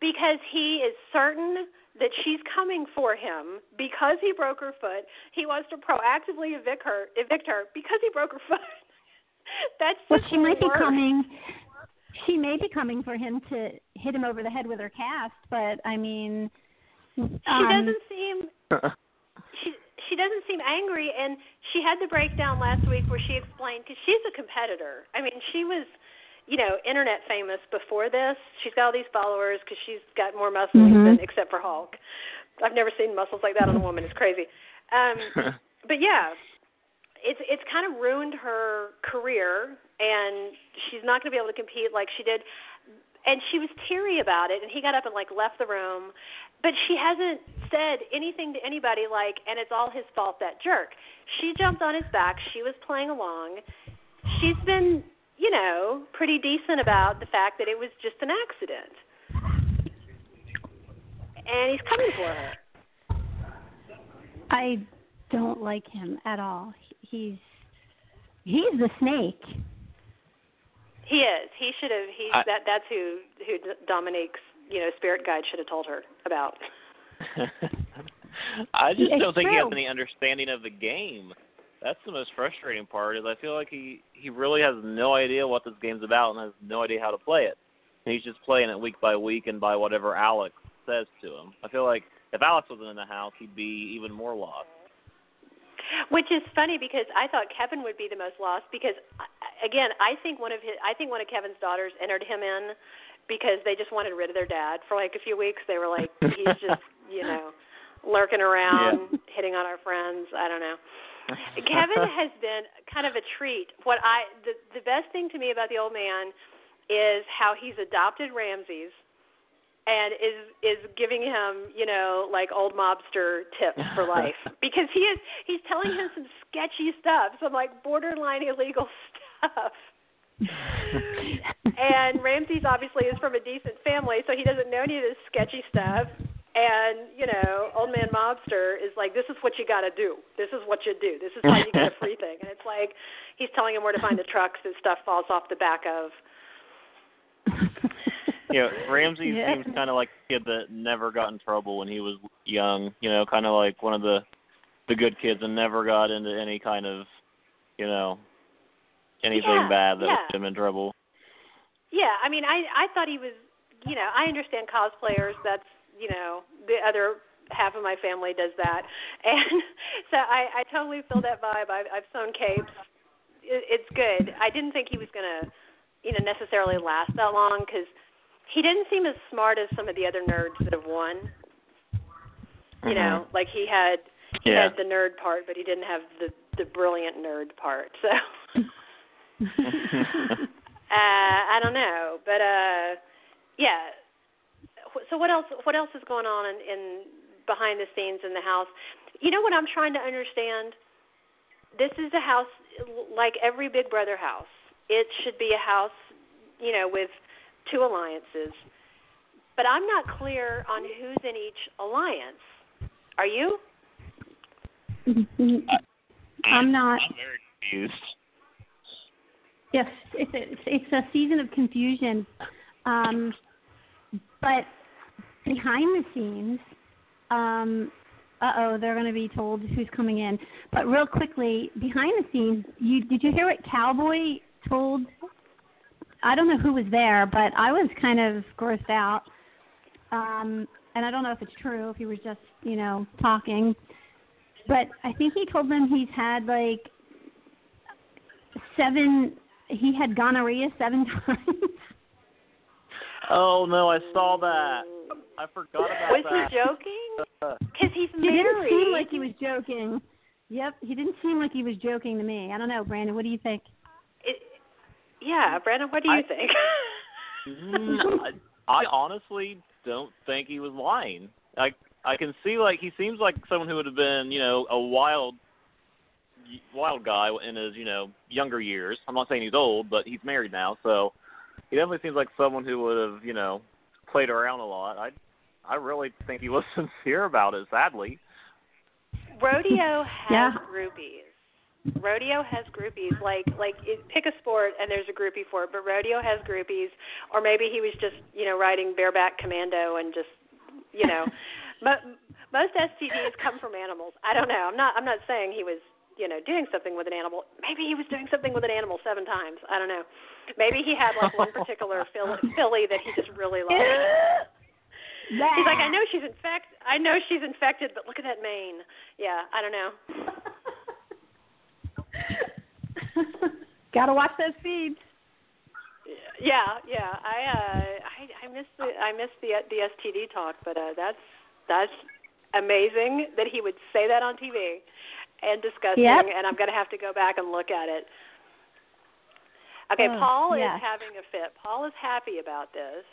because he is certain that she's coming for him because he broke her foot. He wants to proactively evict her, evict her because he broke her foot. <laughs> That's Well, she might be coming. She may be coming for him to hit him over the head with her cast, but I mean, She um, doesn't seem. She she doesn't seem angry. And she had the breakdown last week where she explained because she's a competitor. I mean, she was, you know, internet famous before this. She's got all these followers because she's got more muscles Mhm. than except for Hulk. I've never seen muscles like that on a woman. It's crazy. Um, <laughs> but yeah, it's it's kind of ruined her career, and she's not going to be able to compete like she did. And she was teary about it, and he got up and like left the room, but she hasn't said anything to anybody like, and it's all his fault that jerk. She jumped on his back. She was playing along. She's been, you know, pretty decent about the fact that it was just an accident, and he's coming for her. I don't like him at all. He's he's the snake. He is. He should have. He's I- that. That's who who Dominique's you know spirit guide should have told her about. <laughs> I just It's don't think he has any understanding of the game. That's the most frustrating part. Is I feel like he he really has no idea what this game's about and has no idea how to play it. And he's just playing it week by week and by whatever Alex says to him. I feel like if Alex wasn't in the house, he'd be even more lost. Which is funny because I thought Kevin would be the most lost because uh, again I think one of his I think one of Kevin's daughters entered him in because they just wanted rid of their dad for like a few weeks. They were like he's <laughs> just you know lurking around, hitting on our friends. I don't know. Kevin <laughs> has been kind of a treat. What I the the best thing to me about the old man is how he's adopted Ramses and is is giving him, you know, like old mobster tips for <laughs> life because he is he's telling him some sketchy stuff, some like borderline illegal <laughs> stuff. and Ramses obviously is from a decent family, so he doesn't know any of this sketchy stuff. And you know, old man mobster is like, "This is what you got to do. This is what you do. This is <laughs> how you get a free thing." And it's like he's telling him where to find the trucks that stuff falls off the back of. <laughs> You know, Ramsey Yeah. seems kind of like a kid that never got in trouble when he was young. You know, kind of like one of the the good kids and never got into any kind of, you know, anything Yeah, bad that yeah. would get him in trouble. Yeah, I mean, I I thought he was, you know, I understand cosplayers. That's you know, the other half of my family does that, <laughs> and so I I totally feel that vibe. I've I've sewn capes. It, it's good. I didn't think he was gonna, you know, necessarily last that long because he didn't seem as smart as some of the other nerds that have won. You know, like he had he Yeah. had the nerd part, but he didn't have the the brilliant nerd part. So. <laughs> <laughs> Uh, I don't know, but uh, yeah. Wh- So what else? What else is going on in, in behind the scenes in the house? You know what I'm trying to understand? This is a house like every Big Brother house. It should be a house, you know, with two alliances. But I'm not clear on who's in each alliance. Are you? I'm not. I'm very confused. Yes, it's a, it's, it's a season of confusion. Um, but behind the scenes, um, uh oh, they're going to be told who's coming in. But real quickly, behind the scenes, you did you hear what Cowboy told? I don't know who was there, but I was kind of grossed out. Um, and I don't know if it's true, if he was just you know talking. But I think he told them he's had like seven he had gonorrhea seven <laughs> times. Oh no, I saw that. I forgot about Was that. he joking? <laughs> Because he's married. he didn't seem like he was joking. Yep, he didn't seem like he was joking to me. I don't know, Brandon. What do you think? It, yeah, Brandon, what do you I- think? Mm, I, I honestly don't think he was lying. I I can see like he seems like someone who would have been you know a wild wild guy in his you know younger years. I'm not saying he's old, but he's married now, so he definitely seems like someone who would have you know played around a lot. I I really think he was <laughs> sincere about it. Sadly. Rodeo <laughs> has Yeah. groupies. Rodeo has groupies. Like like it, pick a sport and there's a groupie for it, but rodeo has groupies. Or maybe he was just you know riding bareback commando and just you know. <laughs> mo- most STDs come from animals. I don't know. I'm not I'm not saying he was you know doing something with an animal. Maybe he was doing something with an animal seven times. I don't know. Maybe he had like one particular filly, filly that he just really liked. He's like, I know she's infected. I know she's infected, but look at that mane. Yeah, I don't know. <laughs> Gotta watch those feeds. Yeah, yeah. I uh I I miss the I miss the the STD talk, but uh that's that's amazing that he would say that on TV and disgusting Yep. and I'm going to have to go back and look at it. Okay, Oh, Paul yes. is having a fit. Paul is happy about this.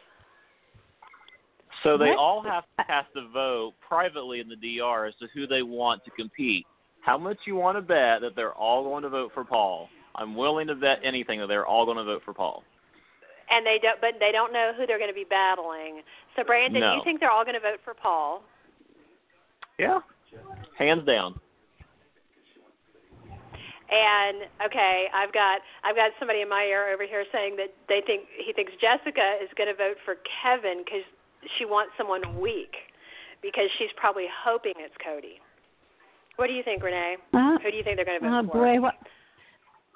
So they all have to cast a vote privately in the DR as to who they want to compete. How much you want to bet that they're all going to vote for Paul? I'm willing to bet anything that they're all going to vote for Paul. And they don't but they don't know who they're going to be battling. So Brandon, No. you think they're all going to vote for Paul? Yeah. Hands down. And okay, I've got I've got somebody in my ear over here saying that they think he thinks Jessica is going to vote for Kevin because she wants someone weak because she's probably hoping it's Cody. What do you think, Renee? Uh, Who do you think they're going to oh vote for? boy, what?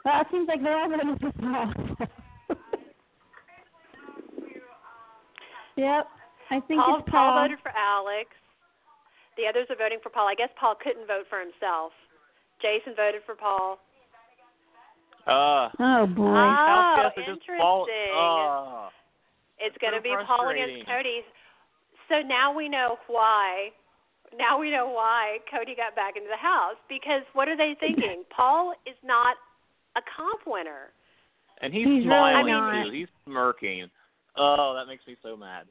Well, it seems like they're all voting for Paul. <laughs> yep, I think Paul, it's Paul Paul. voted for Alex. The others are voting for Paul. I guess Paul couldn't vote for himself. Jason voted for Paul. Uh, Oh boy. Ah. House guests are just fall- interesting. uh, It's going to be Paul against Cody. So now we know why. Now we know why Cody got back into the house because what are they thinking? <laughs> Paul is not a comp winner. and he's, He's smiling not. too. He's smirking. Oh, that makes me so mad.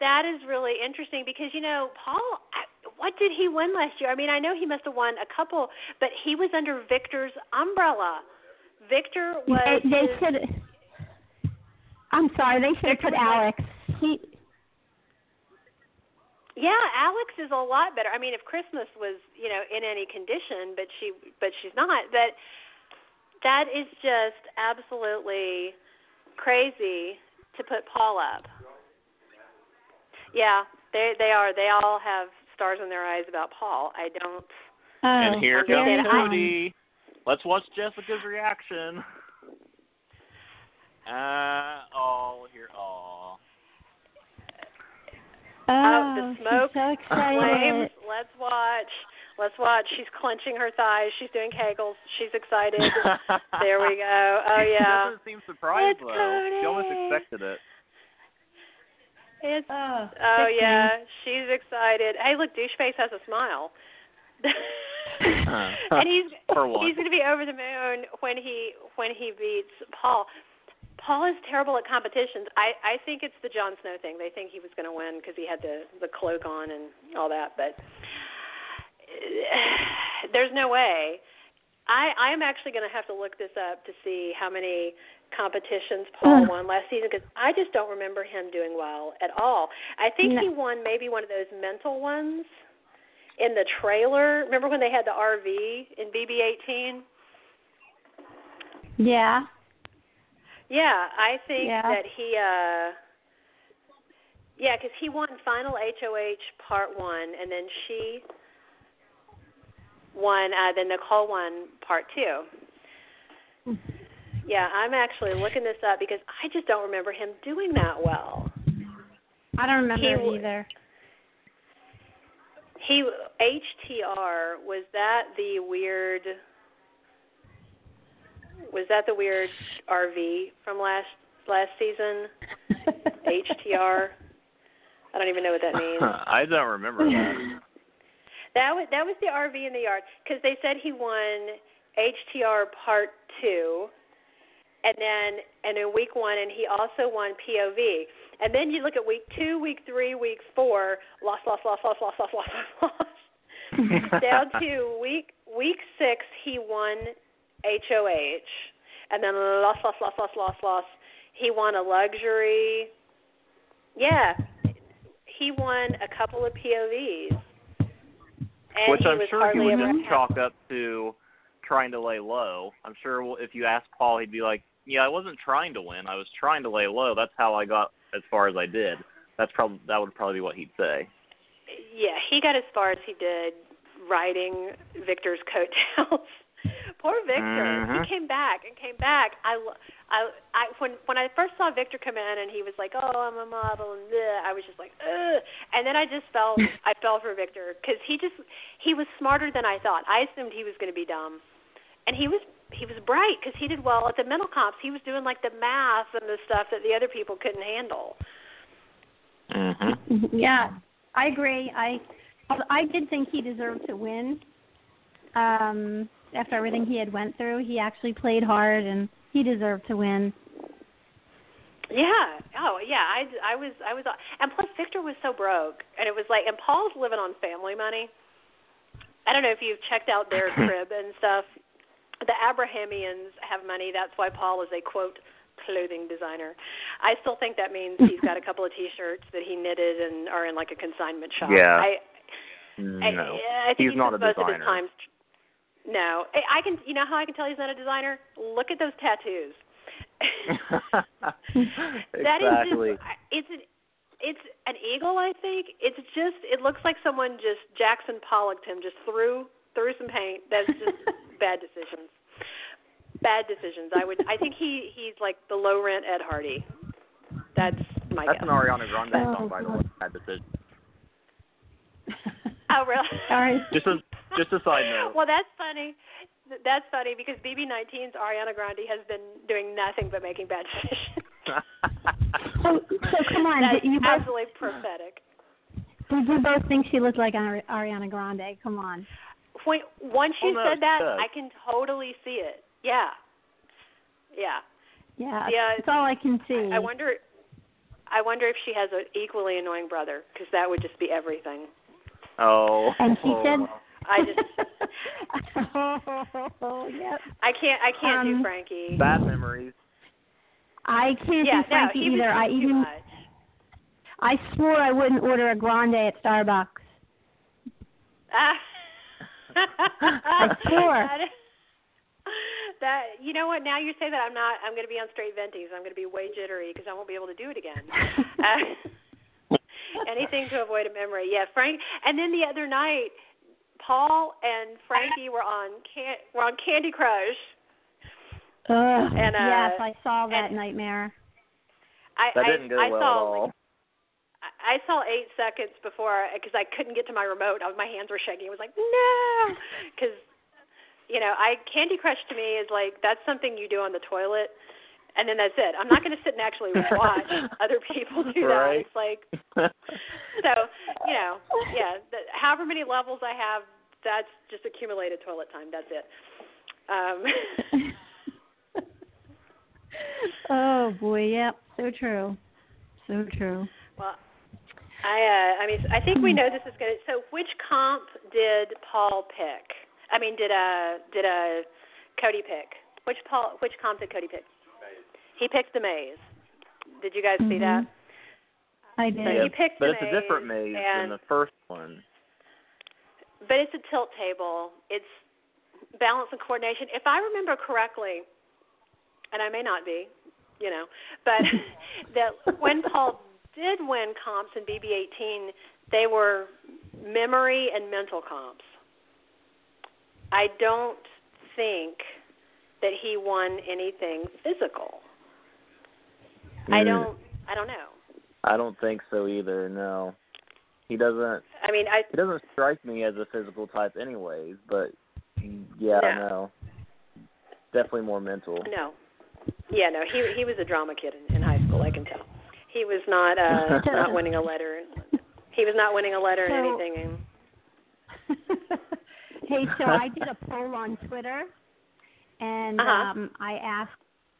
That is really interesting because you know Paul. What did he win last year? I mean, I know he must have won a couple, but he was under Victor's umbrella. Victor was. They, they his- should. I'm sorry. They should have Victor put was Alex. He. Yeah, Alex is a lot better. I mean, if Christmas was, you know, in any condition, but she but she's not. But that is just absolutely crazy to put Paul up. Yeah, they they are. They all have stars in their eyes about Paul. I don't Oh, and here comes Cody. Let's watch Jessica's reaction. Uh oh, here oh. Oh, the smoke, so <laughs> excited. flames. Let's watch. Let's watch. She's clenching her thighs. She's doing kegels. She's excited. <laughs> there we go. Oh She yeah. doesn't seem surprised It's though. She almost expected it. It's Oh, Oh yeah, she's excited. Hey, look, Doucheface has a smile. Uh-huh. <laughs> and he's For he's going to be over the moon when he when he beats Paul. Paul is terrible at competitions. I I think it's the Jon Snow thing. They think he was going to win because he had the the cloak on and all that, but <sighs> there's no way. I I'm actually going to have to look this up to see how many competitions Paul won last season because I just don't remember him doing well at all. I think No. he won maybe one of those mental ones in the trailer. Remember when they had the RV in BB18? Yeah. Yeah, I think Yeah. that he uh yeah, cuz he won final HOH part 1 and then she won uh then Nicole won part 2. Yeah, I'm actually looking this up because I just don't remember him doing that well. I don't remember He either. He HTR was that the weird was that the weird RV from last last season? HTR. I don't even know what that means. <laughs> I don't remember that. That was that was the RV in the yard because they said he won HTR Part Two, and then and in week one, and he also won POV. And then you look at week two, week three, week four, loss, loss, loss, loss, loss, loss, loss, loss. <laughs> Down to week week six, he won HOH, and then loss, loss, loss, loss, loss, loss. He won a luxury. Yeah, he won a couple of POVs. And Which I'm sure he would just chalk up to trying to lay low. I'm sure if you ask Paul, he'd be like, "Yeah, I wasn't trying to win. I was trying to lay low. That's how I got as far as I did." That's probably that would probably be what he'd say. Yeah, he got as far as he did riding Victor's coattails. <laughs> Poor Victor. Mhm. He came back and came back. I, I, I when when I first saw Victor come in and he was like, "Oh, I'm a model," and bleh, I was just like, "Ugh," and then I just felt <laughs> I fell for Victor because he just he was smarter than I thought. I assumed he was going to be dumb, and he was he was bright because he did well at the mental comps. He was doing like the math and the stuff that the other people couldn't handle. Mhm. <laughs> Yeah, I agree. I I did think he deserved to win. Um, after everything he had went through, he actually played hard and he deserved to win. Yeah. Oh, yeah. I, I was I was and plus Victor was so broke, and it was like and Paul's living on family money. I don't know if you've checked out their <clears throat> crib and stuff. The Abrahamians have money. That's why Paul is a quote clothing designer. I still think that means he's got a <laughs> couple of T-shirts that he knitted and are in like a consignment shop. Yeah. I, No, I, I think he's not a most of his designer. Times. No, I I can. You know how I can tell he's not a designer? Look at those tattoos. <laughs> That is exactly. just it's an it's an eagle I think. It's just it looks like someone just Jackson Pollocked him, just threw threw some paint. That's just <laughs> bad decisions. Bad decisions. I would I think he he's like the low rent Ed Hardy. That's my That's guess. an Ariana Grande Oh, song, by the way. Bad decision. Oh really? <laughs> Sorry. Just a just a side note. well, that's funny. That's funny because BB19's Ariana Grande has been doing nothing but making bad decisions. <laughs> So, so come on, That's did you both absolutely prophetic. did you both think she looked like Ari- Ariana Grande? Come on. When once you Well, no, said that. I can totally see it. Yeah, yeah. Yeah, Yeah, that's all I can see. I wonder. I wonder if she has an equally annoying brother, because that would just be everything. oh. And she oh, said, wow. I just, <laughs> oh, yep. I can't, I can't Um, do Frankie. bad memories. I can't yeah, do Frankie no, he was either. I even much. I swore I wouldn't order a grande at Starbucks. Ah. <laughs> I swore. That, that you know what? Now you say that I'm not. I'm going to be on straight venting. So I'm going to be way jittery because I won't be able to do it again. <laughs> Uh, anything to avoid a memory. Yeah, Frank. And then the other night, Paul and Frankie were on can were on Candy Crush. Ugh. And, uh, yes, I saw that nightmare. I That I, didn't go I well saw at all. like I I saw eight seconds before because I couldn't get to my remote. I was, my hands were shaking. I was like, no, because you know, I Candy Crush to me is like that's something you do on the toilet, and then that's it. I'm not going to sit and actually watch <laughs> other people do that. Right. It's like <laughs> so, you know, yeah. The, however many levels I have, that's just accumulated toilet time. That's it. Um, <laughs> oh boy, yep, so true, so true. Well, I uh, I mean, I think we know this is going to. So, which comp did Paul pick? I mean, did uh did uh Cody pick? Which Paul which comp did Cody pick? He picked the maze. Did you guys see mm-hmm. that? I So did. Yeah, he picked but the it's a different maze, maze than the first one. But it's a tilt table. It's balance and coordination. If I remember correctly, and I may not be, you know, but <laughs> that when Paul did win comps in BB18, they were memory and mental comps. I don't think that he won anything physical. I Mm. don't. I don't know. I don't think so either. No, he doesn't. I mean, I He doesn't strike me as a physical type, anyways. But yeah, No. no, definitely more mental. No. Yeah, no. He he was a drama kid in, in high school. I can tell. He was not uh <laughs> not winning a letter. He was not winning a letter in So- anything. <laughs> hey, so I did a poll on Twitter, and Uh-huh. um, I asked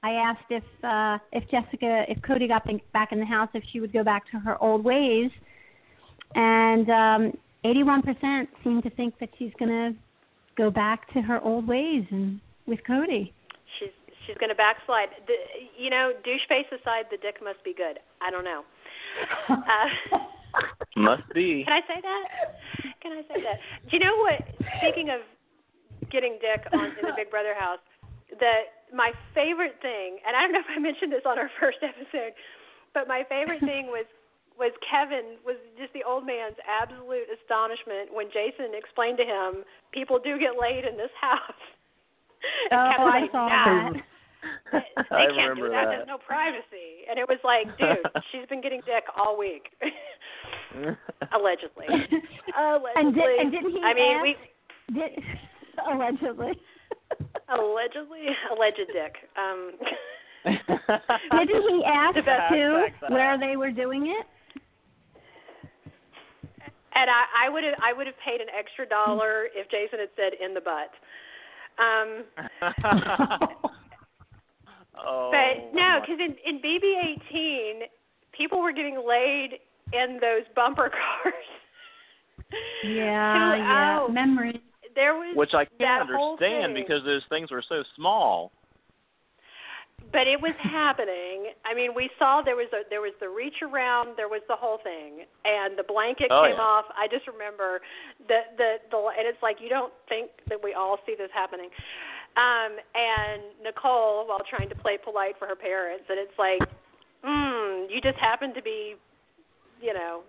I asked if uh, if Jessica, if Cody got back in the house, if she would go back to her old ways, and um, 81% seem to think that she's going to go back to her old ways and with Cody. She's she's going to backslide. The, you know, douche face aside, the dick must be good. I don't know. <laughs> Uh, Must be. Can I say that? Can I say that? Do you know what? Speaking of getting dick on in the Big Brother house, the my favorite thing, and I don't know if I mentioned this on our <laughs> first episode, but my favorite thing was was Kevin was just the old man's absolute astonishment when Jason explained to him people do get laid in this <laughs> house. Oh, I like, saw nah, that. They <laughs> I can't do that. that. There's no privacy. And it was like, dude, she's been getting dick all week. Allegedly. Allegedly. And, did, and didn't he I mean, ask, we did, allegedly. Allegedly alleged dick. Um <laughs> Didn't he ask The best- too where they were doing it? and I, I would have I would have paid an extra dollar if Jason had said in the butt. Um <laughs> oh, But no, because in in BB eighteen, people were getting laid in those bumper <laughs> cars. Yeah, Two yeah. out. Memories. There was which I can't understand because those things were so small. but it was happening. I mean, we saw there was a there was the reach around, there was the whole thing, and the blanket Oh, came yeah. off. I just remember the the the and it's like you don't think that we all see this happening. Um, and Nicole, while trying to play polite for her parents, and it's like, mm, you just happen to be, you know,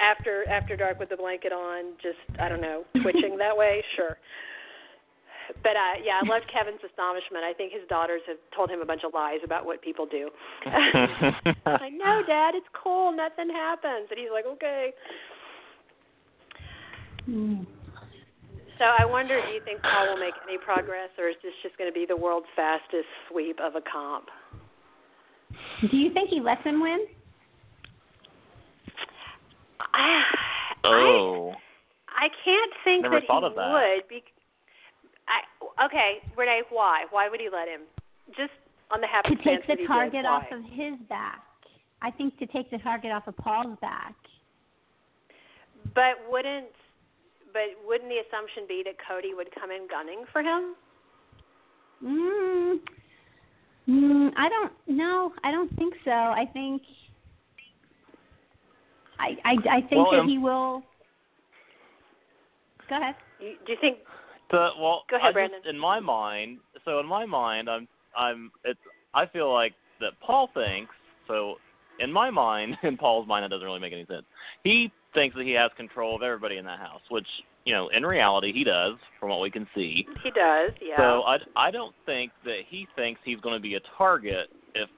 after after dark with the blanket on, just I don't know, twitching that way. <laughs> Sure. But uh, yeah, I love Kevin's astonishment. I think his daughters have told him a bunch of lies about what people do. <laughs> I know, Dad, it's cool. Nothing happens, and he's like, okay. Mm. So I wonder, do you think Paul will make any progress, or is this just going to be the world's fastest sweep of a comp? Do you think he lets him win? I, oh, I, I can't think Never that he of that. would. Be, I, okay, Renee, why? Why would he let him? Just on the To take the target did. off of his back. I think to take the target off of Paul's back. But wouldn't but wouldn't the assumption be that Cody would come in gunning for him? Mm, mm, I don't no, I don't think so. I think I I, I think Well, that um, he will. Go ahead. You, do you think? The, well, Go ahead, I Brandon. Just, in my mind, so in my mind, I'm, I'm, it's, I feel like that Paul thinks. So, in my mind, <laughs> in Paul's mind, that doesn't really make any sense. He thinks that he has control of everybody in that house, which, you know, in reality, he does, from what we can see. He does, yeah. So I, I don't think that he thinks he's going to be a target if,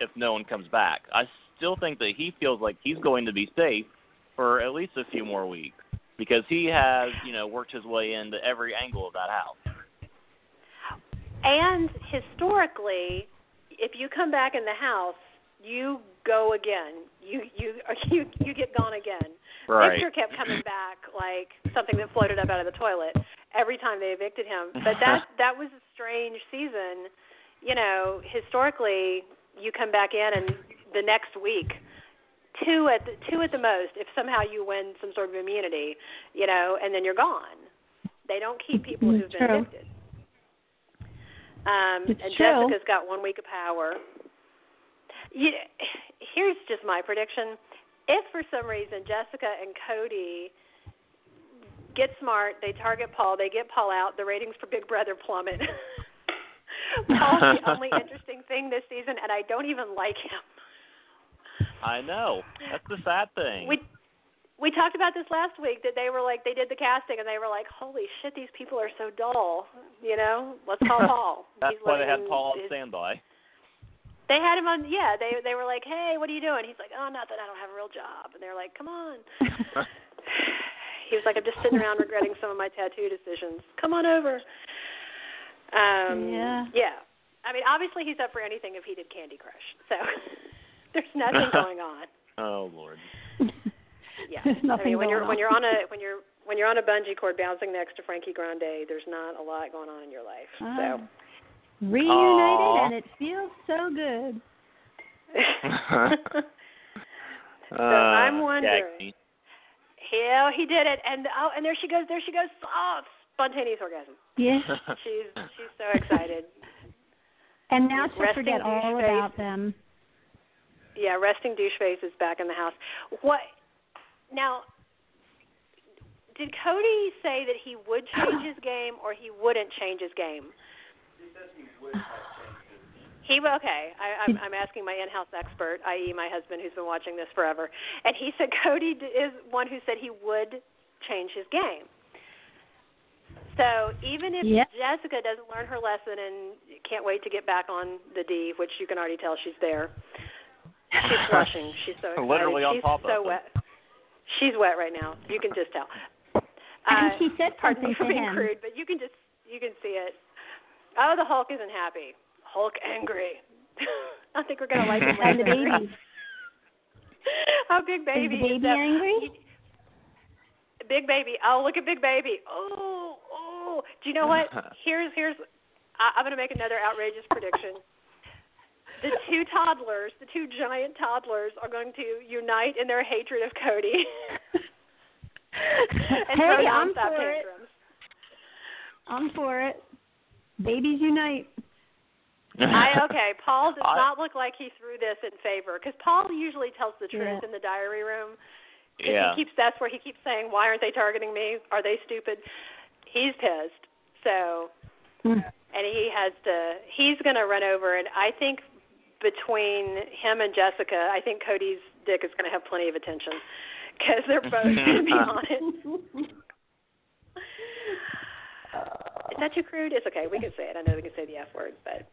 if no one comes back. I still think that he feels like he's going to be safe for at least a few more weeks because he has, you know, worked his way into every angle of that house. and historically, if you come back in the house, you go again. You you <laughs> you you get gone again. Right. Victor kept coming back like something that floated up out of the toilet every time they evicted him. But that <laughs> that was a strange season. You know, historically, you come back in and the next week, two at the, two at the most, if somehow you win some sort of immunity, you know, and then you're gone. They don't keep people who've been True. evicted. Um, It's and true. Jessica's got one week of power. You, here's just my prediction. If for some reason Jessica and Cody get smart, they target Paul, they get Paul out, the ratings for Big Brother plummet. <laughs> Paul's the only <laughs> interesting thing this season, and I don't even like him. I know. That's the sad thing. We we talked about this last week that they were like they did the casting and they were like, holy shit, these people are so dull. You know, let's call <laughs> Paul. That's He's why they had Paul on standby. They had him on. Yeah, they they were like, hey, what are you doing? He's like, oh, nothing. I don't have a real job. And they're like, come on. <laughs> he was like, I'm just sitting around regretting some of my tattoo decisions. Come on over. Um, Yeah. Yeah. I mean, obviously he's up for anything if he did Candy Crush. So <laughs> there's nothing going on. <laughs> Oh Lord. Yeah. There's <laughs> I nothing mean, when going you're when you're on a when you're when you're on a bungee cord bouncing next to Frankie Grande, there's not a lot going on in your life. Ah. So. Reunited Aw. and it feels so good. <laughs> so I'm Uh, wondering. Cagney. Hell, he did it, and oh, and there she goes, there she goes, oh, spontaneous orgasm. Yeah. She's she's so excited. And now she'll forget all douche about them. Yeah, resting douche face is back in the house. What now? Did Cody say that he would change his <laughs> game or he wouldn't change his game? He would. Okay, I, I'm, I'm asking my in-house expert, i.e., my husband, who's been watching this forever, and he said <laughs> Cody is one who said he would change his game. So even if Yep. Jessica doesn't learn her lesson and can't wait to get back on the D, which you can already tell she's there. She's <laughs> flushing. She's so excited. Literally on she's top so of it. wet. She's wet right now. You can just tell. And Uh, she said pardon me for being him. crude, but you can just you can see it. Oh, the Hulk isn't happy. Hulk angry. <laughs> I think we're gonna like him And the baby. <laughs> oh, big baby. Is the is baby up. angry? Big baby. Oh, look at Big Baby. Oh, oh. Do you know what? Here's here's. I, I'm gonna make another outrageous prediction. The two toddlers, the two giant toddlers, are going to unite in their hatred of Cody. <laughs> and throw hey, I'm nonstop for it. tantrums. I'm for it. Babies unite. I okay. Paul does <laughs> I- not look like he threw this in favor because Paul usually tells the truth Yeah. in the diary room. Yeah. He keeps that's where he keeps saying, "Why aren't they targeting me? Are they stupid?" He's pissed. So, Hmm. and he has to. He's going to run over, and I think between him and Jessica, I think Cody's dick is going to have plenty of attention because they're <laughs> both going to be on it. <laughs> Is that too crude? It's okay. We can say it. I know we can say the F word, but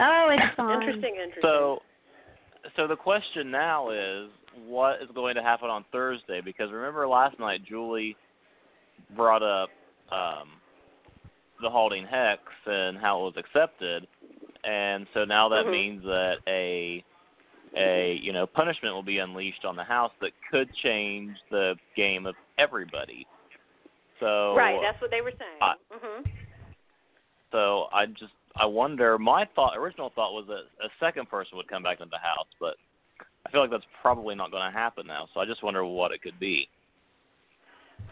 Oh, it's <laughs> fine. interesting, interesting. So, so the question now is, what is going to happen on Thursday? Because remember last night, Julie brought up um, the halting hex and how it was accepted, and so now that Mhm. means that a a you know punishment will be unleashed on the house that could change the game of everybody. So right, that's what they were saying. I- mhm. So I just I wonder. My thought, original thought, was that a second person would come back into the house, but I feel like that's probably not going to happen now. So I just wonder what it could be.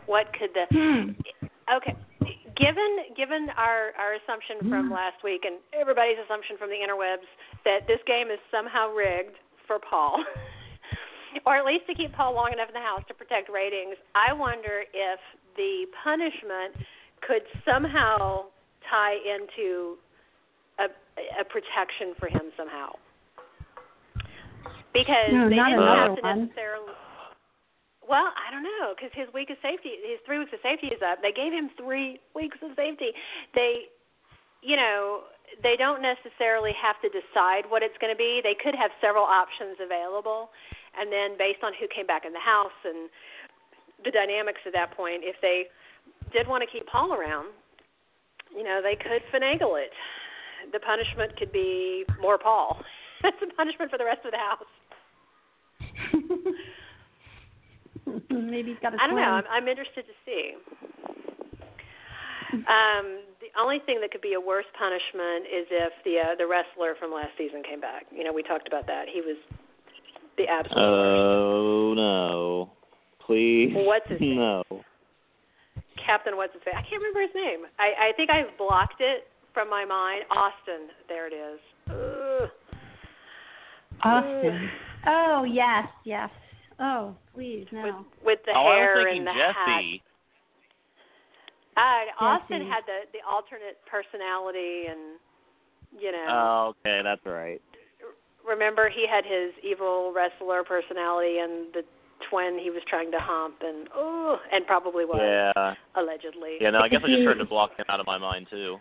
What could the Hmm. Okay. Given given our our assumption from Hmm. last week and everybody's assumption from the interwebs that this game is somehow rigged for Paul, <laughs> or at least to keep Paul long enough in the house to protect ratings, I wonder if the punishment could somehow tie into a a protection for him somehow. Because No, they didn't have to one. necessarily well, I don't know because his week of safety, his three weeks of safety is up. They gave him three weeks of safety. They, you know, they don't necessarily have to decide what it's going to be. They could have several options available, and then based on who came back in the house and the dynamics at that point, if they did want to keep Paul around, you know, they could finagle it. The punishment could be more Paul. <laughs> That's the punishment for the rest of the house. <laughs> <laughs> Maybe he's got a I don't know. I'm, I'm interested to see. <laughs> Um, the only thing that could be a worse punishment is if the uh, the wrestler from last season came back. You know, we talked about that. He was the absolute worst. Oh no! Please. What's his <laughs> name? No. Captain what's his name? I can't remember his name. I I think I've blocked it from my mind. Austin. There it is. Ugh. Austin. Oh yes, yes. Oh please With no. with the oh, I hair was thinking and the hat. Jesse. Uh, Austin had the the alternate personality and you know. Oh, okay, that's right. remember he had his evil wrestler personality and the twin he was trying to hump and oh and probably was Yeah. allegedly. Yeah. No, I guess I just tried to <laughs> block him out of my mind too.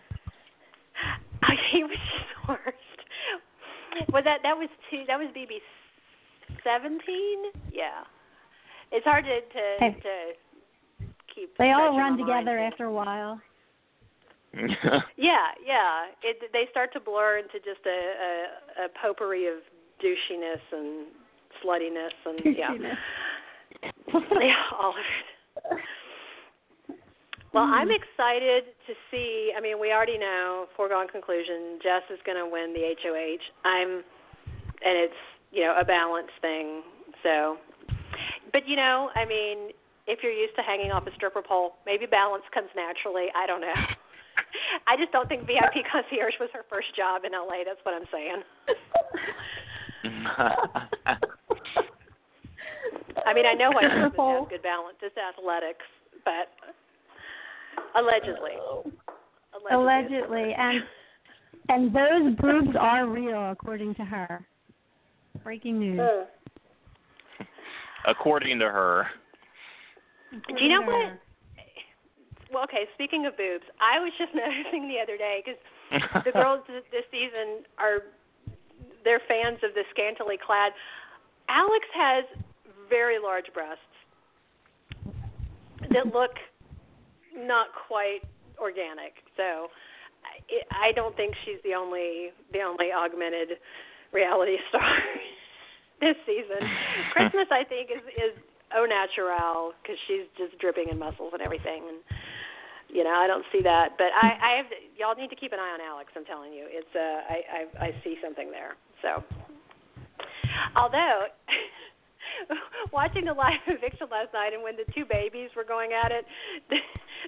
he was just the worst. Was that that was two that was BB seventeen? Yeah. It's hard to to, Hey. to keep They all run my mind together after a while. <laughs> Yeah, yeah. It they start to blur into just a a, a potpourri of douchiness and sluttiness and yeah. yeah, all of it. Well, I'm hmm. excited to see. I mean, we already know foregone conclusion. Jess is going to win the HOH. I'm, and it's you know a balance thing. So, but you know, I mean, if you're used to hanging off a stripper pole, maybe balance comes naturally. I don't know. <laughs> I just don't think VIP <laughs> concierge was her first job in LA. That's what I'm saying. <laughs> I mean, I know my husband has good balance, just athletics, but allegedly. Allegedly, and and those boobs are real, according to her. Breaking news. Mm. According to her. Do you know what? well, okay. Speaking of boobs, I was just <laughs> noticing the other day because <laughs> the girls this season are they're fans of the scantily clad. Alex has very large breasts that look not quite organic. So I, I don't think she's the only the only augmented reality <laughs> star this season. Christmas, I think, is is au naturel because she's just dripping in muscles and everything. And you know, I don't see that. But I, I have y'all need to keep an eye on Alex. I'm telling you, it's uh, I I, I see something there. So, although. <laughs> watching the live <laughs> eviction last night and when the two babies were going at it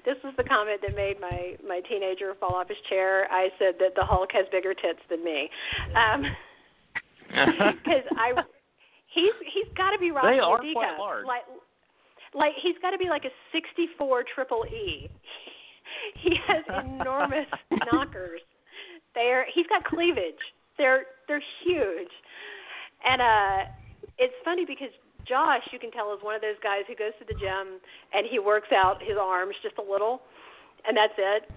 this was the comment that made my my teenager fall off his chair i said that the hulk has bigger tits than me um <laughs> because i he's he's got to be rocking they are quite large. Like like he's got to be like a 64 triple E. <laughs> He has enormous <laughs> knockers. They're he's got cleavage. They're they're huge. And uh it's funny because Josh, you can tell, is one of those guys who goes to the gym and he works out his arms just a little, and that's it.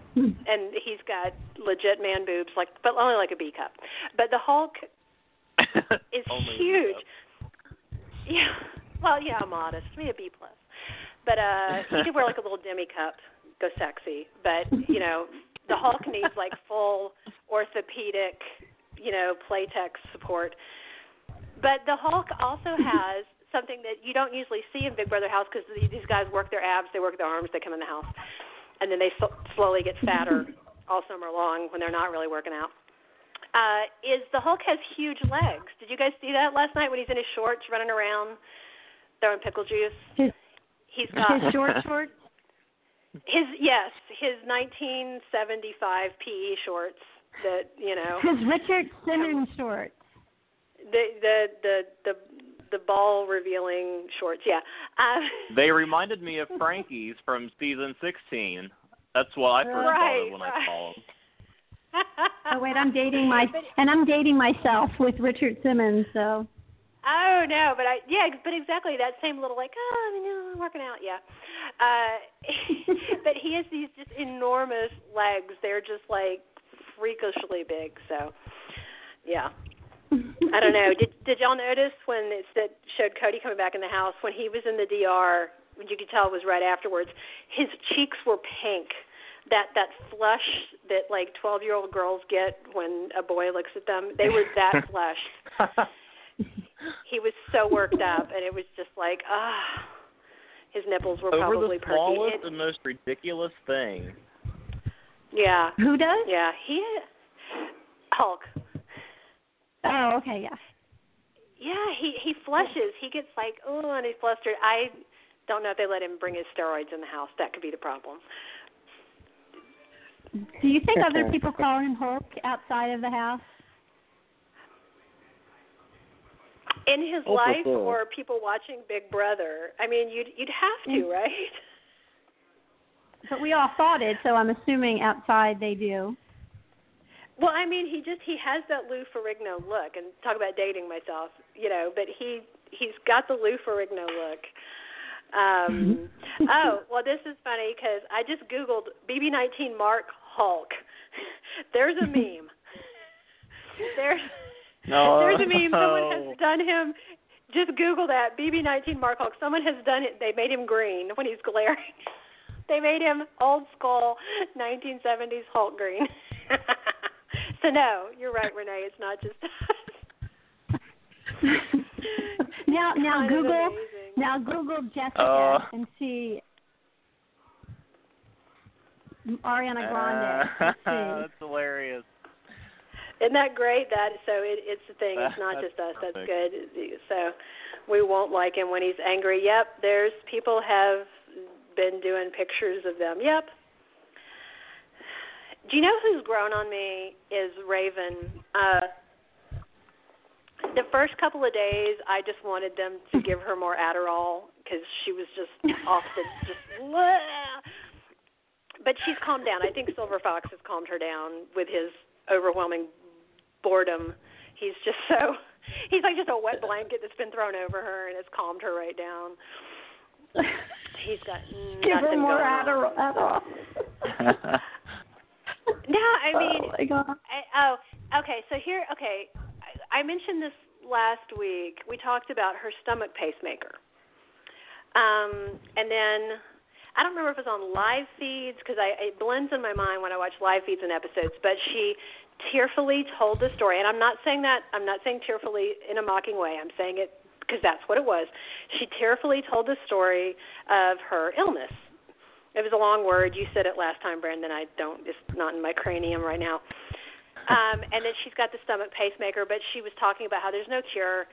and he's got legit man boobs, like but only like a B cup. But the Hulk <laughs> is huge. Yeah. Well, yeah, I'm modest. Me a B plus. But uh he could wear like a little demi cup, go sexy. But, you know, the Hulk needs like full orthopedic, you know, Playtex support. But the Hulk also has something that you don't usually see in Big Brother house because these guys work their abs, they work their arms, they come in the house, and then they so- slowly get fatter all summer long when they're not really working out. Uh, is the Hulk has huge legs? Did you guys see that last night when he's in his shorts running around throwing pickle juice? His, He's got his short <laughs> shorts. his yes, his 1975 PE shorts that you know His Richard Simmons shorts. the the the the the ball revealing shorts. Yeah. Um, <laughs> They reminded me of Frankie's from season 16. That's what I first thought of when right. I saw him. <laughs> Oh wait, I'm dating my and I'm dating myself with Richard Simmons. So Oh no, but I yeah, but exactly that same little like oh you know I'm working out yeah, uh, <laughs> but he has these just enormous legs. They're just like freakishly big. So yeah, I don't know. Did did y'all notice when it's that showed Cody coming back in the house when he was in the DR? When you could tell it was right afterwards. His cheeks were pink. That that flush that like twelve year old girls get when a boy looks at them. They were that <laughs> flushed he was so worked up and it was just like ah his nipples were Over probably the perky smallest It- and most ridiculous thing. yeah who does? yeah he hulk Oh, okay, yeah. yeah he he flushes he gets like oh and he's flustered i don't know if they let him bring his steroids in the house that could be the problem Do you think other <laughs> people call him Hulk outside of the house? in his Oh, life sure. or people watching big brother i mean you'd you'd have to mm. right But we all thought it, so I'm assuming outside they do. Well, I mean, he just he has that Lou Ferrigno look, and talk about dating myself, you know. But he he's got the Lou Ferrigno look. Um, oh, well, this is funny because I just googled BB19 Mark Hulk. <laughs> There's a <laughs> meme. There's No. <laughs> there's a meme. Someone has done him. Just Google that BB19 Mark Hulk. Someone has done it. They made him green when he's glaring. They made him old school 1970s Hulk green. so no, you're right, Renee. It's not just us. now, now Google, amazing. Now Google Jessica Uh. and see Ariana Grande. Let's <laughs> see. That's hilarious. Isn't that great? That so it, it's the thing. It's <laughs> not just us. That's good. So we won't like him when he's angry. Yep, there's people have been doing pictures of them. Yep. Do you know who's grown on me is Raven. Uh the first couple of days, I just wanted them to <laughs> give her more Adderall because she was just <laughs> off the just. But she's calmed down. I think Silver Fox has calmed her down with his overwhelming boredom. He's just so <laughs> he's like just a wet blanket that's been thrown over her and it's calmed her right down. He's got Give her nothing more. Adderall. Adderall. no, I oh mean, oh, my God. I, oh, okay. So here, okay, I, mentioned this last week. We talked about her stomach pacemaker, um, and then I don't remember if it was on live feeds because it blends in my mind when I watch live feeds and episodes. But she tearfully told the story, and I'm not saying that I'm not saying tearfully in a mocking way. I'm saying it because that's what it was. She tearfully told the story of her illness it was a long word. You said it last time, Brandon. I don't. It's not in my cranium right now. Um, and then she's got the stomach pacemaker, but she was talking about how there's no cure,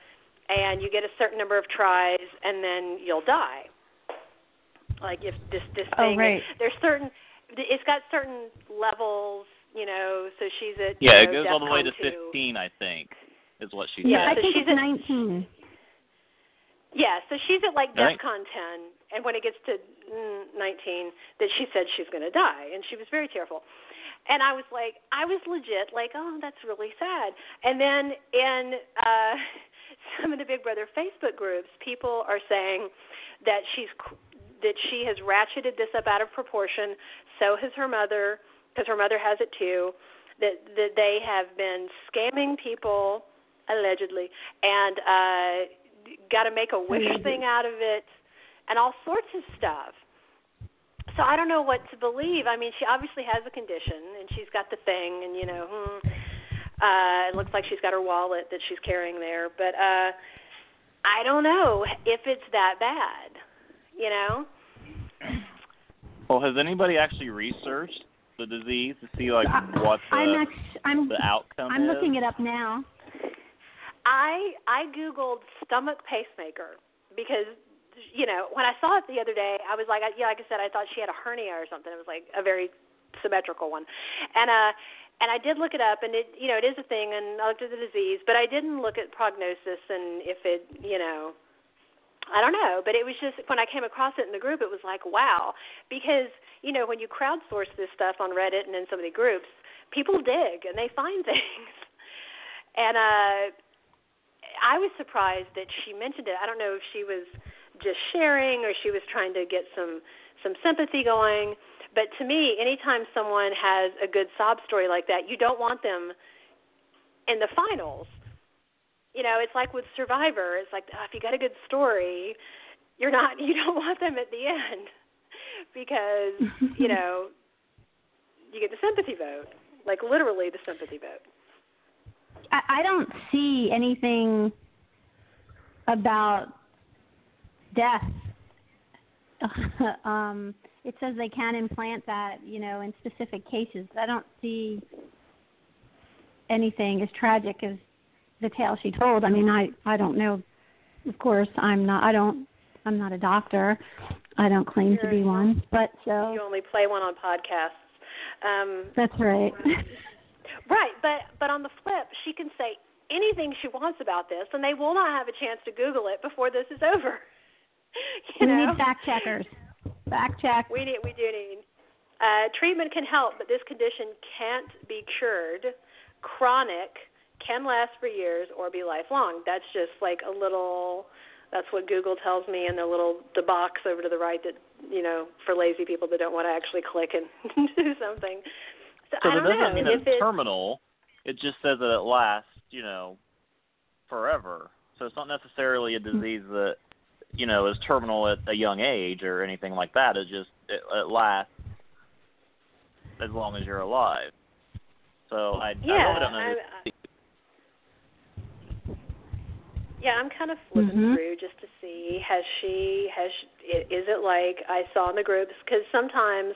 and you get a certain number of tries, and then you'll die. Like if this this oh, thing, right. there's certain. It's got certain levels, you know. So she's at yeah, you know, it goes all the way to two. 15, I think, is what she Yeah, said. I so think she's it's at- 19. Yeah, so she's at like Right. DEFCON 10, and when it gets to mm, 19, that she said she's going to die, and she was very tearful. And I was like, I was legit like, oh, that's really sad. And then in uh, <laughs> some of the Big Brother Facebook groups, people are saying that she's that she has ratcheted this up out of proportion. So has her mother, because her mother has it too. That that they have been scamming people allegedly, and uh, got to make a wish thing out of it, and all sorts of stuff. So I don't know what to believe. I mean, she obviously has a condition, and she's got the thing, and you know, hmm, uh, it looks like she's got her wallet that she's carrying there. But uh, I don't know if it's that bad. You know? Well, has anybody actually researched the disease to see like what the, I'm actually, I'm the outcome I'm is? looking it up now. I I googled stomach pacemaker because you know when I saw it the other day, I was like, I, yeah, like I said, I thought she had a hernia or something. It was like a very symmetrical one, and uh, and I did look it up, and it you know it is a thing, and I looked at the disease, but I didn't look at prognosis and if it you know. I don't know, but it was just when I came across it in the group, it was like, wow, because you know when you crowdsource this stuff on Reddit and in so many groups, people dig and they find <laughs> things, and uh I was surprised that she mentioned it. I don't know if she was just sharing or she was trying to get some some sympathy going. But to me, anytime someone has a good sob story like that, you don't want them in the finals. You know, it's like with Survivor. It's like oh, if you got a good story, you're not <laughs> you don't want them at the end <laughs> because <laughs> you know you get the sympathy vote, like literally the sympathy vote. I, I don't see anything about death. <laughs> um, it says they can implant that, you know, in specific cases. I don't see anything as tragic as the tale she told. I mean, I I don't know. Of course, I'm not. I don't. I'm not a doctor. I don't claim to be one. But so You only play one on podcasts. Um, that's right. <laughs> Right, but but on the flip, she can say anything she wants about this, and they will not have a chance to Google it before this is over. <laughs> you we know, need fact checkers. Fact check. we need we do need. Uh, treatment can help, but this condition can't be cured. Chronic can last for years or be lifelong. That's just like a little. That's what Google tells me in the little the box over to the right that you know for lazy people that don't want to actually click and <laughs> do something. So, So I don't doesn't know mean if it's it's terminal. It just says that it lasts, you know, forever. So it's not necessarily a disease that, you know, is terminal at a young age or anything like that. It just it, it lasts as long as you're alive. So I, I really don't know. I, I, yeah, I'm kind of flipping Mhm. through just to see has she has she, is it like I saw in the groups because sometimes,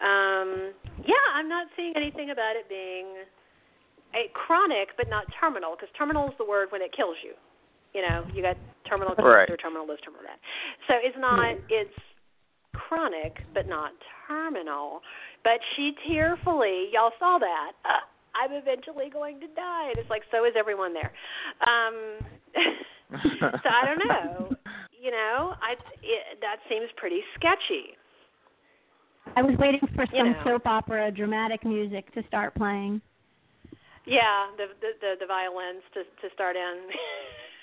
um, yeah, I'm not seeing anything about it being a chronic but not terminal because terminal is the word when it kills you. You know, you got terminal Right. cancer, terminal this, terminal that. So it's not it's chronic but not terminal. But she tearfully, y'all saw that. Uh, I'm eventually going to die, and it's like so is everyone there. Um, <laughs> so I don't know. <laughs> You know, I it, that seems pretty sketchy. I was waiting for You some know. soap opera dramatic music to start playing. Yeah, the the the, the violins to to start in. <laughs>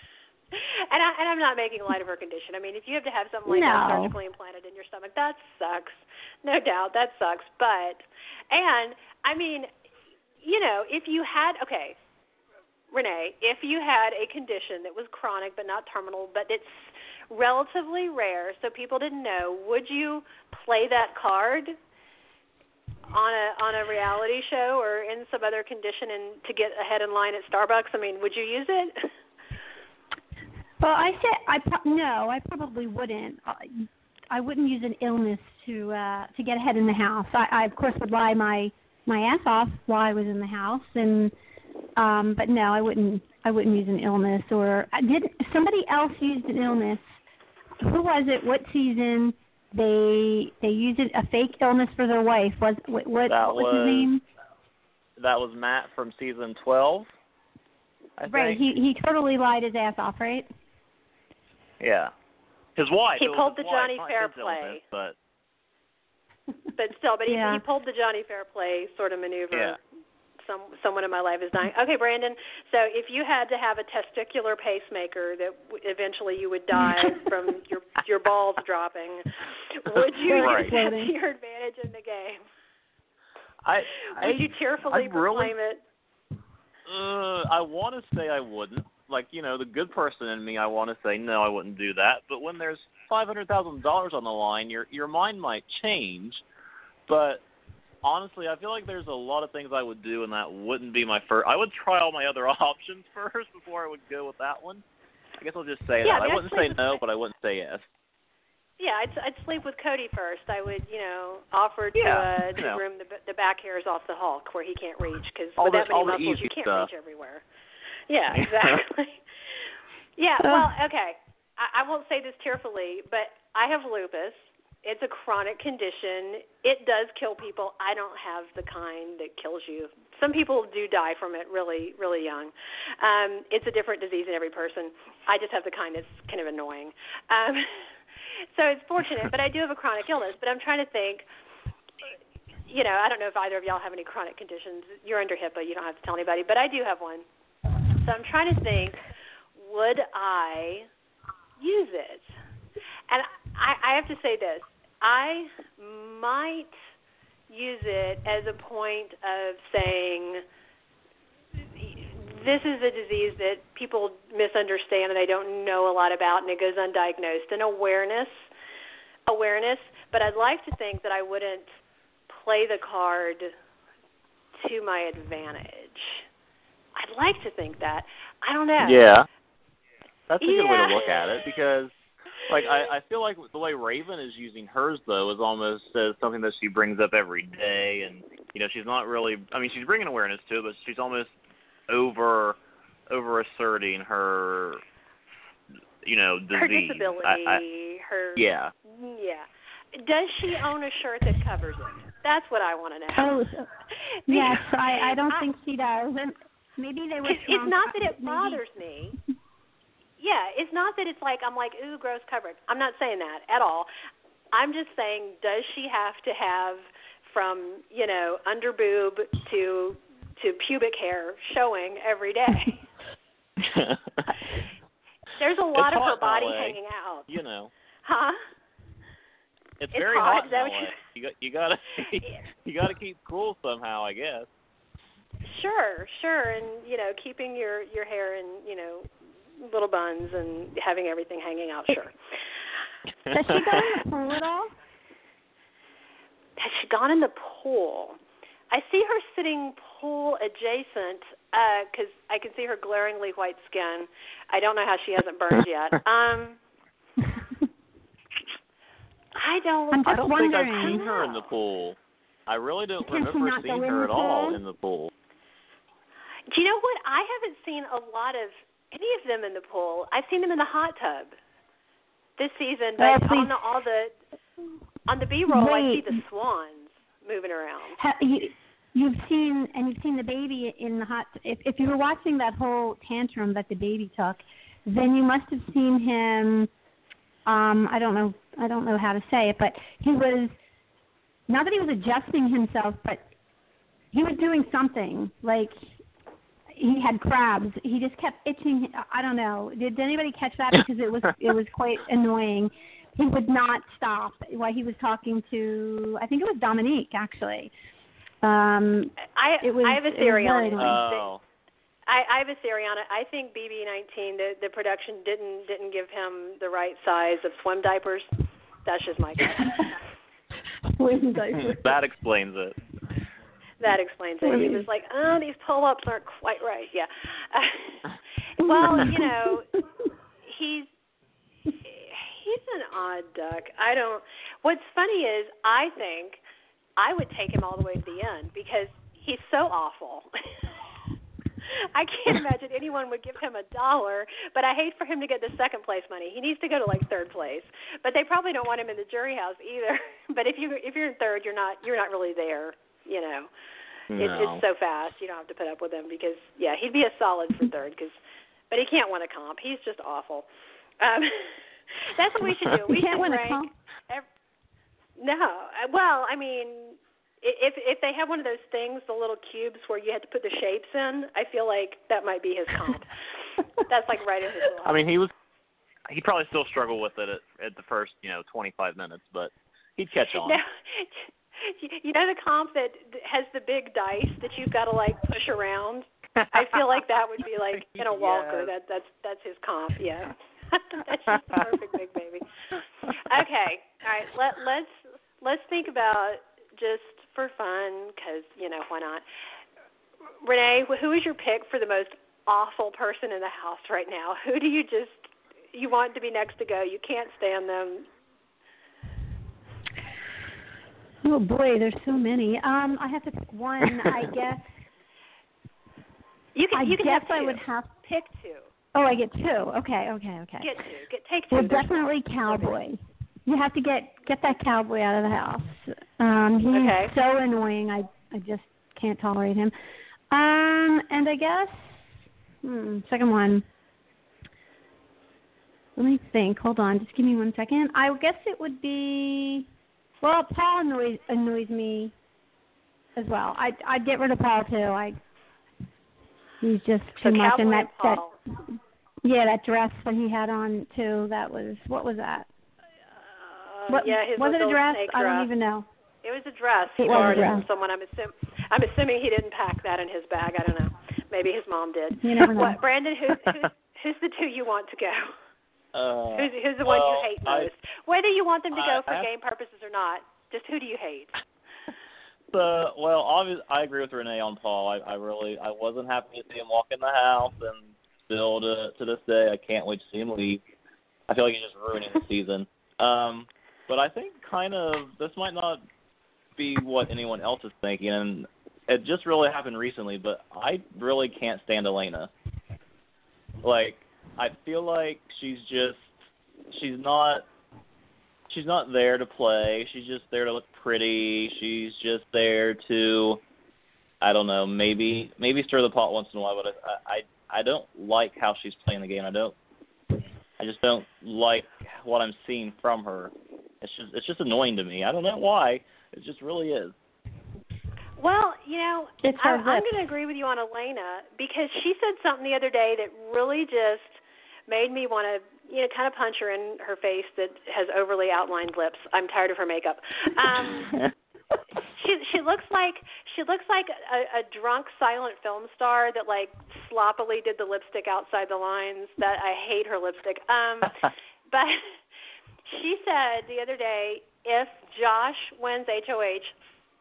and I and I'm not making light of her condition. I mean, if you have to have something like that surgically implanted in your stomach, that sucks. no doubt that sucks. But and I mean, you know, if you had okay, Renee, if you had a condition that was chronic but not terminal, but it's relatively rare, so people didn't know, would you play that card on a on a reality show or in some other condition and to get ahead in line at Starbucks? I mean, would you use it? <laughs> Well, I said I pro- no, I probably wouldn't. I wouldn't use an illness to uh to get ahead in the house. I, I of course would lie my my ass off while I was in the house and um but no, I wouldn't I wouldn't use an illness or I did somebody else used an illness. Who was it? What season? They they used a fake illness for their wife. Was what, what, That was- his name? That was Matt from season twelve. I Right, think. he he totally lied his ass off, right? Yeah. His wife. He pulled the wife, Johnny not Fair his illness, play. but <laughs> but still, but he Yeah. he pulled the Johnny Fairplay sort of maneuver. Yeah. Some someone in my life is dying. Okay, Brandon. So if you had to have a testicular pacemaker that w- eventually you would die <laughs> from your your balls dropping, would you Right. use that to your advantage in the game? I. I Would you tearfully I really- proclaim it? Uh, I want to say I wouldn't. Like you know, the good person in me, I want to say no, I wouldn't do that. But when there's five hundred thousand dollars on the line, your your mind might change. But honestly, I feel like there's a lot of things I would do, and that wouldn't be my first. I would try all my other <laughs> options first before I would go with that one. I guess I'll just say Yeah, that. I that's wouldn't say no, but I wouldn't say yes. Yeah, I'd I'd sleep with Cody first. I would, you know, offer to Yeah, uh, to you know. groom the the back hairs off the Hulk where he can't reach because with the- that many muscles you can't stuff. reach everywhere. Yeah, <laughs> exactly. yeah, well, okay. I, I won't say this tearfully, but I have lupus. It's a chronic condition. It does kill people. I don't have the kind that kills you. Some people do die from it really, really young. Um, it's a different disease in every person. I just have the kind that's kind of annoying. Um, <laughs> so it's fortunate, but I do have a chronic illness. But I'm trying to think. You know, I don't know if either of y'all have any chronic conditions. You're under HIPAA. You don't have to tell anybody, but I do have one. So I'm trying to think. Would I use it? And I, I have to say this. I might use it as a point of saying this is a disease that people misunderstand and they don't know a lot about and it goes undiagnosed and awareness awareness but I'd like to think that I wouldn't play the card to my advantage. I'd like to think that. I don't know. Yeah. That's a good way to look at it because like I, I feel like the way Raven is using hers though is almost as something that she brings up every day, and you know she's not really. I mean, she's bringing awareness to it, but she's almost over over asserting her, you know, disease. her disability, I, I, her yeah. yeah. Does she own a shirt that covers it? That's what I want to know. Oh, <laughs> yes, I I don't I- think she does. And maybe they were. It's, it's not that it bothers me. Yeah, it's not that it's like I'm like ooh gross coverage. I'm not saying that at all. I'm just saying, does she have to have from you know under boob to to pubic hair showing every day? <laughs> There's a lot It's of her body LA. hanging out, you know, huh? it's, It's very hot, hot, is that in LA. you- You got you gotta <laughs> <laughs> you gotta keep cool somehow, I guess. Sure, sure, and you know, keeping your your hair in you know little buns and having everything hanging out. Sure. <laughs> Has she gone in the pool at all? Has she gone in the pool? I see her sitting pool adjacent because I can see her glaringly white skin. I don't know how she hasn't burned yet. <laughs> Um, I don't. I'm just I don't think I've seen her in the pool. I really don't Can remember seeing her at all pool? in the pool. Do you know what? I haven't seen a lot of any of them in the pool. I've seen them in the hot tub this season, but please- on the, all the on the B-roll, I see the swans moving around. Ha, you, you've seen and you've seen the baby in the hot. If if you were watching that whole tantrum that the baby took, then you must have seen him. Um, I don't know. I don't know how to say it, but he was not that he was adjusting himself, but he was doing something like he had crabs. He just kept itching. I don't know. Did anybody catch that? Because it was it was quite <laughs> annoying. he would not stop while he was talking to I think it was Dominique actually. Um, I it was, I have a theory on it. Oh. I, I have a theory on it. I think BB19 the the production didn't didn't give him the right size of swim diapers. That's just my guess. <laughs> swim diapers. that explains it. That explains it. He was like, "Oh, these pull-ups aren't quite right." Yeah. <laughs> well, you know, he's he's an odd duck. I don't. What's funny is I think I would take him all the way to the end because he's so awful. <laughs> I can't <laughs> imagine anyone would give him a dollar, but I hate for him to get the second place money. He needs to go to like third place. But they probably don't want him in the jury house either. but if you if you're in third, you're not you're not really there, you know. No. It, it's so fast. You don't have to put up with him because yeah, he'd be a solid for third cuz but he can't win a comp. He's just awful. Um <laughs> That's what we should do. <laughs> We can't should win rank a comp. Ev- no. Uh, Well, I mean, i- if if they have one of those things, the little cubes where you had to put the shapes in, I feel like that might be his comp. <laughs> That's like right in his wheelhouse. I mean, he was. He probably still struggled with it at, at the first, you know, 25 minutes, but he'd catch on. Now, you know the comp that has the big dice that you've got to like push around. I feel like that would be like in a <laughs> walker. Yes. That that's that's his comp. Yeah, <laughs> that's just the perfect big baby. Okay, all right. Let let's let's think about just for fun because you know why not. Renee, who is your pick for the most awful person in the house right now? Who do you just you want to be next to go? You can't stand them. Oh boy, there's so many. Um, I have to pick one. I <laughs> guess. You can I you can guess have two. I would have. pick two. Oh, I get two. Okay, okay, okay. Get two. Get take two. Well, definitely one. cowboy. You have to get get that cowboy out of the house. Um, he's Okay. so annoying. I I just can't tolerate him. Um, and I guess hmm, second one. Let me think. Hold on. Just give me one second. I guess it would be. Well, Paul annoys annoys me as well. I I'd get rid of Paul too. I. He's just So too much, cowboy and that that yeah, that dress that he had on too. That was what was that? Uh, What, yeah, his was it a dress? I don't even know. It was a dress. He borrowed it from someone. I'm assuming. I'm assuming he didn't pack that in his bag. I don't know. Maybe his mom did. You never <laughs> know. What, Brandon? Who, who's, who's the two you want to go? Uh, Who's, who's the one you well, hate I- most? Whether you want them to go I- for I- game purposes or not, just who do you hate? <laughs> Uh, well, obviously, I agree with Renee on Paul. I, I really, I wasn't happy to see him walk in the house, and still to to this day, I can't wait to see him leave. I feel like he's just ruining the season. Um, but I think kind of this might not be what anyone else is thinking, and it just really happened recently. But I really can't stand Elena. Like, I feel like she's just, she's not she's not there to play. She's just there to look pretty. She's just there to, I don't know, maybe maybe stir the pot once in a while. But I I I don't like how she's playing the game. I don't. I just don't like what I'm seeing from her. It's just it's just annoying to me. I don't know why. It just really is. Well, you know, I, I'm going to agree with you on Elena because she said something the other day that really just made me want to, you know, kind of punch her in her face that has overly outlined lips. I'm tired of her makeup. Um, <laughs> she she looks like she looks like a, a drunk silent film star that like sloppily did the lipstick outside the lines. That I hate her lipstick. Um, <laughs> but she said the other day, if Josh wins HOH,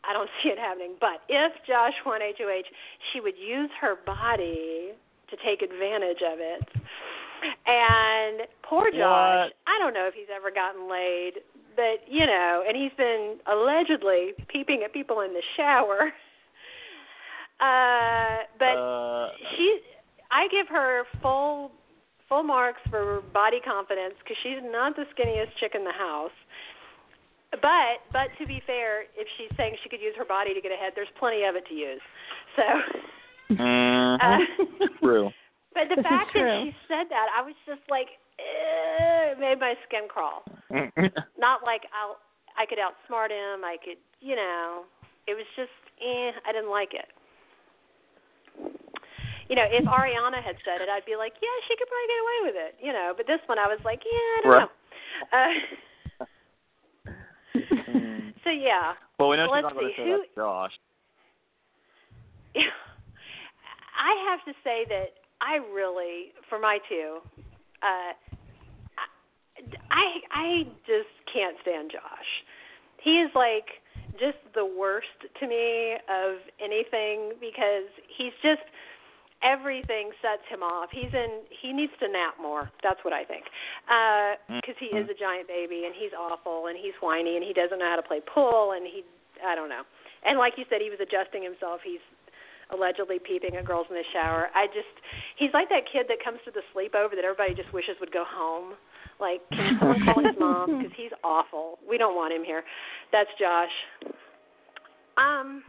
I don't see it happening, but if Josh won HOH, she would use her body to take advantage of it. And poor Josh, What? I don't know if he's ever gotten laid, but you know, and he's been allegedly peeping at people in the shower. <laughs> Uh, but uh, she I give her full full marks for body confidence because she's not the skinniest chick in the house. But but to be fair, if she's saying she could use her body to get ahead, there's plenty of it to use. So, <laughs> mhm, uh, true. But the This fact that she said that, I was just like, eh, it made my skin crawl. <laughs> Not like I'll I could outsmart him. I could, you know, it was just, eh, I didn't like it. You know, if Ariana had said it, I'd be like, yeah, she could probably get away with it. You know, but this one, I was like, yeah, I don't Right. know. Uh, <laughs> <laughs> So yeah. Well, we know Well, she's not going to say who- that's Josh. I have to say that I really, for my two, uh, I I just can't stand Josh. He is like just the worst to me of anything because he's just everything sets him off. He's in he needs to nap more. That's what I think. Uh cuz he is a giant baby and he's awful and he's whiny and he doesn't know how to play pool and he I don't know. And like you said he was adjusting himself. He's allegedly peeping at girls in the shower. I just he's like that kid that comes to the sleepover that everybody just wishes would go home. Like, can someone call his mom? <laughs> Because he's awful. We don't want him here. That's Josh. Um,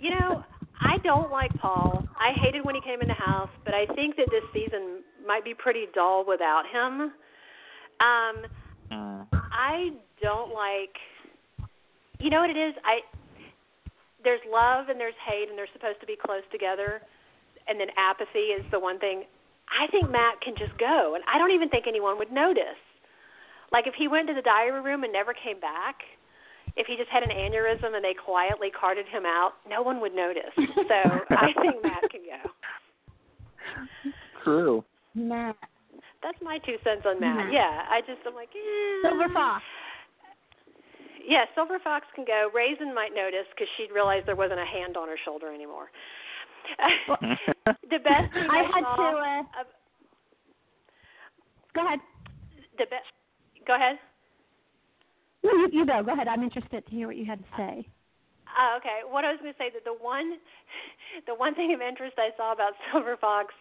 you know, I don't like Paul. I hated when he came in the house, but I think that this season might be pretty dull without him. Um, Mm. I don't like. You know what it is? I there's love and there's hate and they're supposed to be close together, and then apathy is the one thing. I think Matt can just go, and I don't even think anyone would notice. Like if he went to the diary room and never came back, if he just had an aneurysm and they quietly carted him out, no one would notice. So I think Matt can go. True. Matt. That's my two cents on Matt. Matt. Yeah, I just I'm like, eh. Silver Fox. Yeah, Silver Fox can go. Raisin might notice because she'd realize there wasn't a hand on her shoulder anymore. <laughs> the best thing I I, had saw to. Uh, of- go ahead. the best. Go ahead. No, you, you go. Go ahead. I'm interested to hear what you had to say. Oh, okay. What I was going to say that the one, <laughs> the one thing of interest I saw about Silver Fox,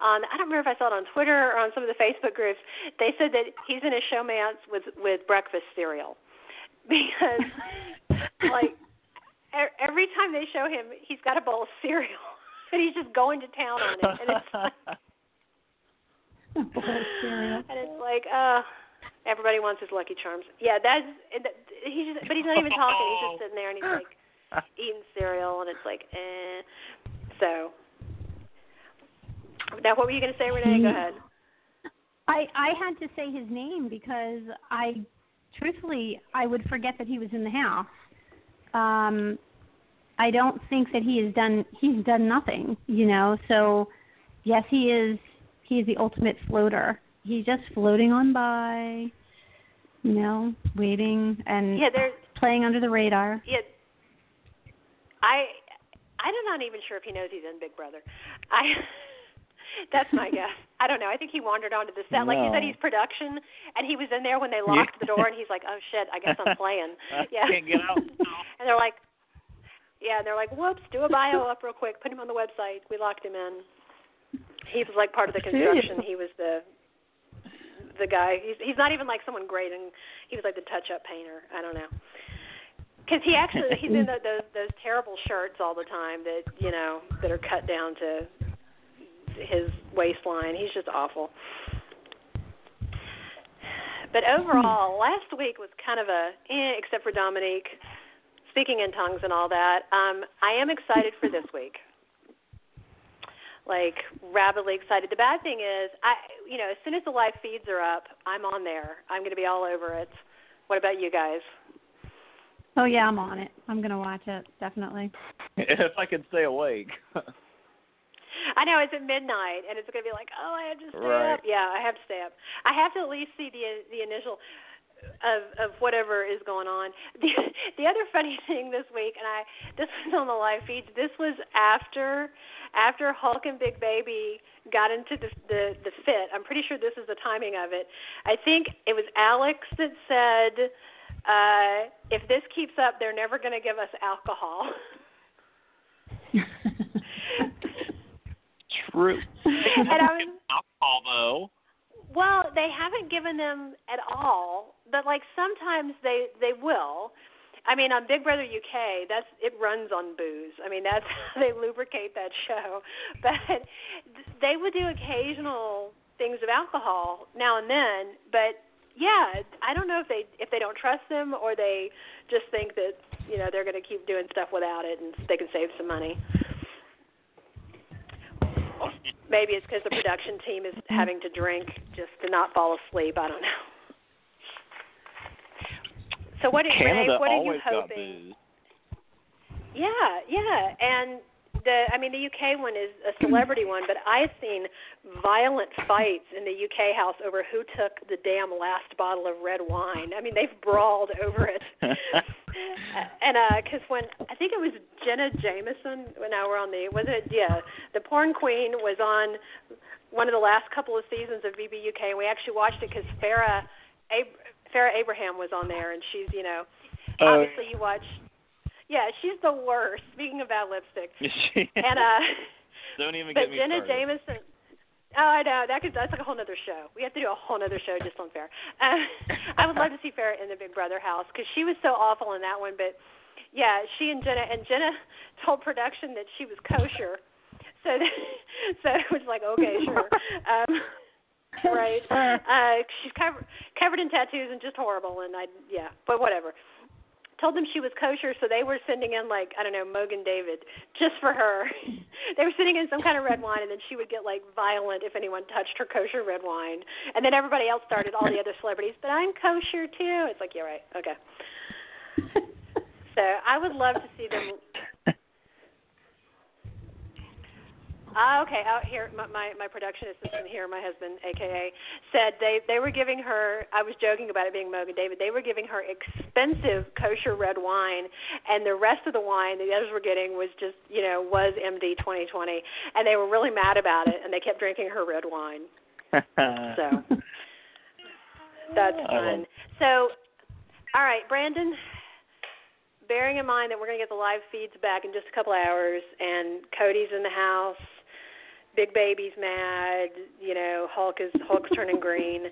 on I don't remember if I saw it on Twitter or on some of the Facebook groups. They said that he's in a showmance with with breakfast cereal, <laughs> because like every time they show him, he's got a bowl of cereal <laughs> and he's just going to town on it, and it's <laughs> like, Bowl of cereal. and it's like, uh, everybody wants his Lucky Charms. Yeah, that's he's just, but he's not even talking. He's just sitting there and he's like eating cereal, and it's like, eh. So, now what were you going to say, Renee? Go ahead. I I had to say his name because I, truthfully, I would forget that he was in the house. Um, I don't think that he has done he's done nothing, you know. So, yes, he is he is the ultimate floater. He's just floating on by, you know, waiting and Yeah, there's playing under the radar. yeah. I I'm not even sure if he knows he's in Big Brother. I <laughs> that's my guess. I don't know. I think he wandered onto the set, like you said, he's production, and he was in there when they locked the door, and he's like, "Oh shit, I guess I'm playing." <laughs> Yeah. can't get out <laughs> and they're like, yeah, and they're like, whoops, do a bio up real quick, put him on the website. We locked him in. He was like part of the construction. He was the the guy. He's he's not even like someone great, and he was like the touch-up painter. I don't know. Because he actually he's in the, those those terrible shirts all the time that you know that are cut down to his waistline. He's just awful. But overall, last week was kind of a eh, except for Dominique speaking in tongues and all that. Um, I am excited for this <laughs> week. Like rabidly excited. The bad thing is, I you know, as soon as the live feeds are up, I'm on there. I'm going to be all over it. What about you guys? Oh yeah, I'm on it. I'm gonna watch it definitely. <laughs> if I can stay awake. <laughs> I know it's at midnight, and it's going to be like, oh, I have to stay Right. up. Yeah, I have to stay up. I have to at least see the the initial of of whatever is going on. The the other funny <laughs> thing this week, and I this was on the live feeds. This was after after Hulk and Big Baby got into the the the fit. I'm pretty sure this is the timing of it. I think it was Alex that said. Uh, if this keeps up, they're never going to give us alcohol. <laughs> True. <laughs> and I was, Alcohol though. Well, they haven't given them at all, but like sometimes they they will. I mean, on Big Brother UK, that's it runs on booze. I mean, that's <laughs> how they lubricate that show. <laughs> But they would do occasional things of alcohol now and then, but yeah, I don't know if they if they don't trust them or they just think that, you know, they're going to keep doing stuff without it and they can save some money. Maybe it's because the production team is mm-hmm. having to drink just to not fall asleep. I don't know. So what, Canada Renee, what are you always got hoping? booze. Yeah, yeah, and the I mean the UK one is a celebrity one, but I've seen violent fights in the UK house over who took the damn last bottle of red wine. I mean they've brawled over it. <laughs> and uh cuz when I think it was Jenna Jameson when I were on the was it yeah the porn queen was on one of the last couple of seasons of BBUK and we actually watched it cuz Farrah Ab- Farrah Abraham was on there and she's you know Oh. obviously you watch yeah, she's the worst. Speaking about lipstick, <laughs> She- and uh, Don't even but get me Jenna started. Jameson. Oh, I know that could that's like a whole other show. We have to do a whole other show just on Fair. <laughs> Uh, I would love to see Fair in the Big Brother house because she was so awful in that one. But yeah, she and Jenna and Jenna <laughs> told production that she was kosher. So that, so it was like okay, sure. Um, right. Uh, she's covered covered in tattoos and just horrible. And I yeah, but whatever told them she was kosher, so they were sending in like I don't know Mogen David just for her. <laughs> they were sending in some kind of red wine, and then she would get like violent if anyone touched her kosher red wine. And then everybody else started, all the other celebrities, but I'm kosher too. It's like yeah, right, okay. <laughs> So I would love to see them. Ah, okay. Out here, my, my my production assistant here, my husband, aka, said they they were giving her. I was joking about it being Mogen David. They were giving her expensive kosher red wine, and the rest of the wine the others were getting was just you know was MD 2020, and they were really mad about it, and they kept drinking her red wine. <laughs> So that's fun. So, all right, Brandon. Bearing in mind that we're going to get the live feeds back in just a couple hours, and Cody's in the house, Big Baby's mad, you know, Hulk is Hulk's turning green.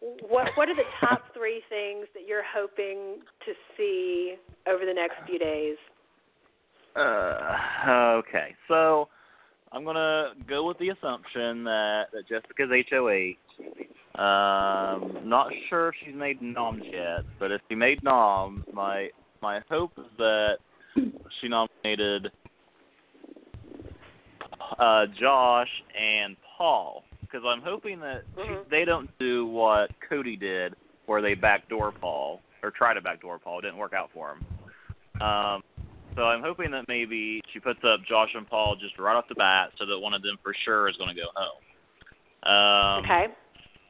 What what are the top three things that you're hoping to see over the next few days? Uh, okay, so I'm gonna go with the assumption that, that Jessica's HOH. Um, not sure she's made noms yet, but if she made noms, my my hope is that she nominated uh, Josh and Paul because I'm hoping that she, Mhm. they don't do what Cody did, where they backdoor Paul or try to backdoor Paul. It didn't work out for him. Um, so I'm hoping that maybe she puts up Josh and Paul just right off the bat, so that one of them for sure is going to go home. Um, Okay.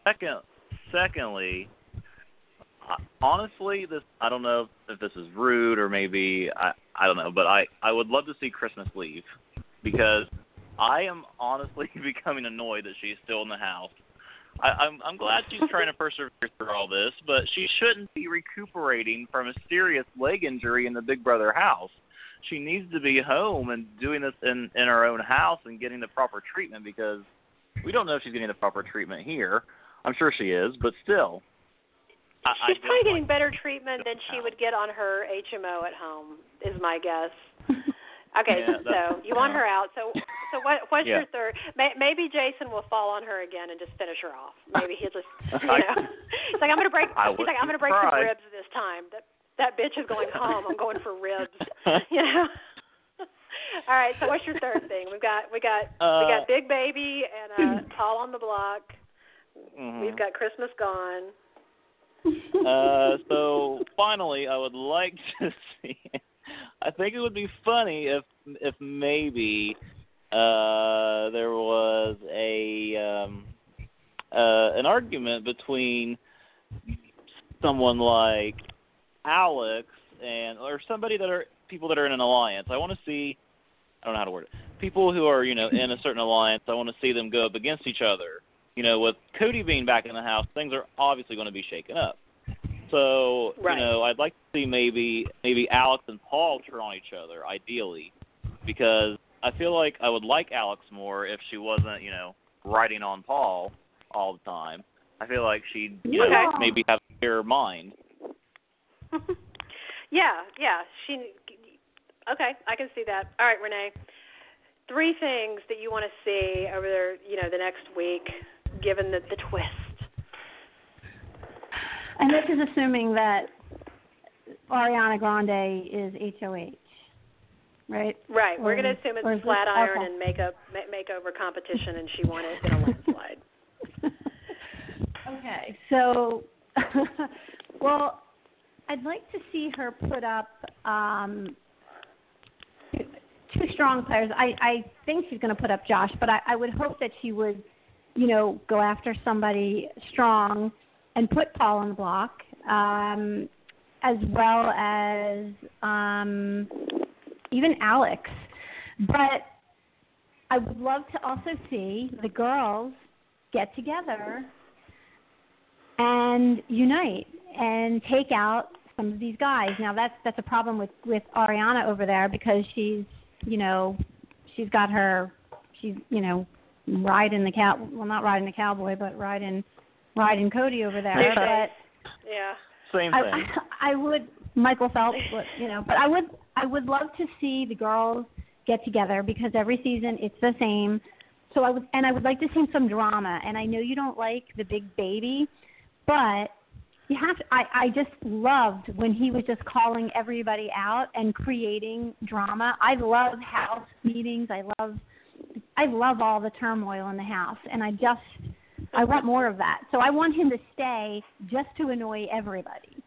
Second, secondly, honestly, this I don't know if this is rude or maybe I I don't know, but I I would love to see Christmas leave because I am honestly <laughs> becoming annoyed that she's still in the house. I, I'm I'm glad she's trying to persevere through all this, but she shouldn't be recuperating from a serious leg injury in the Big Brother house. She needs to be home and doing this in in her own house and getting the proper treatment because we don't know if she's getting the proper treatment here. I'm sure she is, but still. I, I She's don't probably getting like- better treatment than she would get on her HMO at home, is my guess. <laughs> Okay, Yeah, so you want her out. So, so what? What's Yeah. your third? May, maybe Jason will fall on her again and just finish her off. Maybe he'll just, <laughs> you know, he's like, I'm gonna break. I He's like, I'm gonna break some ribs this time. That that bitch is going home. I'm going for ribs. <laughs> You know. All right. So what's your third thing? We've got we got we Uh, got Big Baby and uh, <clears throat> Paul on the block. Mhm. We've got Christmas gone. Uh, so finally, I would like <laughs> to see. I think it would be funny if if maybe uh, there was a um, uh, an argument between someone like Alex and or somebody that are people that are in an alliance. I want to see. I don't know how to word it. People who are you know in a certain alliance. I want to see them go up against each other. You know, with Cody being back in the house, things are obviously going to be shaken up. So Right. you know, I'd like to see maybe maybe Alex and Paul turn on each other, ideally, because I feel like I would like Alex more if she wasn't, you know, riding on Paul all the time. I feel like she'd, you know, maybe have a clearer mind. <laughs> yeah, yeah. She. Okay, I can see that. All right, Renee. Three things that you want to see over there, you know, the next week, given the the twist. And this is assuming that Ariana Grande is HOH, right? Right. We're going to assume it's flat this- iron okay. and makeup makeover competition, and she won it in a landslide. <laughs> okay, so, <laughs> well, I'd like to see her put up um, two, two strong players. I I think she's going to put up Josh, but I, I would hope that she would, you know, go after somebody strong and put Paul on the block, um, as well as um, even Alex. But I would love to also see the girls get together and unite and take out some of these guys. Now that's that's a problem with with Ariana over there because she's you know she's got her she's you know riding the cow well not riding the cowboy but riding riding Cody over there. but yeah, same I, thing. I, <laughs> I would Michael Phelps, but, you know, but I would I would love to see the girls get together because every season it's the same. So I would and I would like to see some drama. And I know you don't like the big baby, but you have to, I I just loved when he was just calling everybody out and creating drama. I love house meetings. I love I love all the turmoil in the house and I just I want more of that. So I want him to stay just to annoy everybody.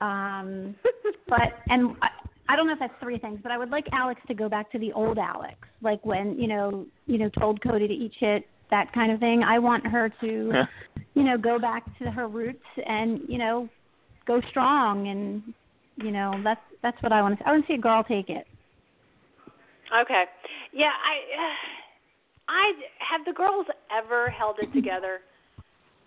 Um <laughs> but and I, I don't know if that's three things, but I would like Alex to go back to the old Alex, like when you know, you know, told Cody to eat shit, that kind of thing. I want her to, you know, go back to her roots and you know, go strong, and you know, that's that's what I want to. See. I want to see a girl take it. Okay. Yeah, I uh, I have the girls ever held it together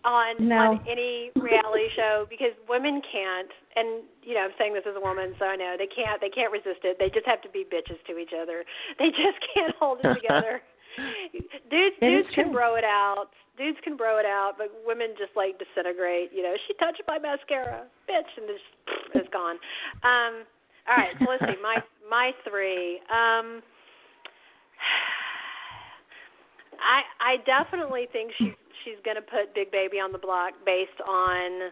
on No. on any reality show? Because women can't and you know I'm saying this as a woman so I know they can't they can't resist it. They just have to be bitches to each other. <laughs> They just can't hold it together. <laughs> Dudes It dudes can bro it out. Dudes can bro it out but women just like disintegrate. You know she touched my mascara bitch and just it's gone. Um all right so let's see. My my three. Um I I definitely think she's she's going to put Big Baby on the block based on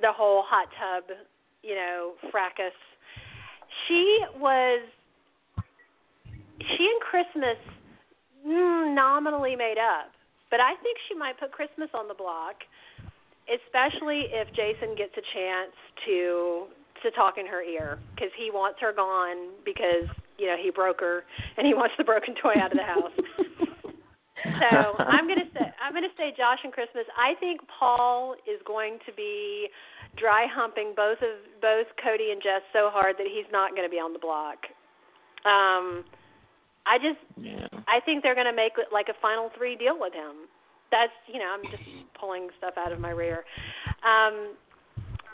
the whole hot tub, you know, fracas. She was she and Christmas mm, nominally made up, but I think she might put Christmas on the block, especially if Jason gets a chance to to talk in her ear because he wants her gone because you know he broke her and he wants the broken toy out of the house. <laughs> So <laughs> I'm gonna say I'm gonna say Josh and Christmas. I think Paul is going to be dry humping both of both Cody and Jess so hard that he's not going to be on the block. Um, I just yeah. I think they're going to make like a final three deal with him. That's you know I'm just pulling stuff out of my rear. Um,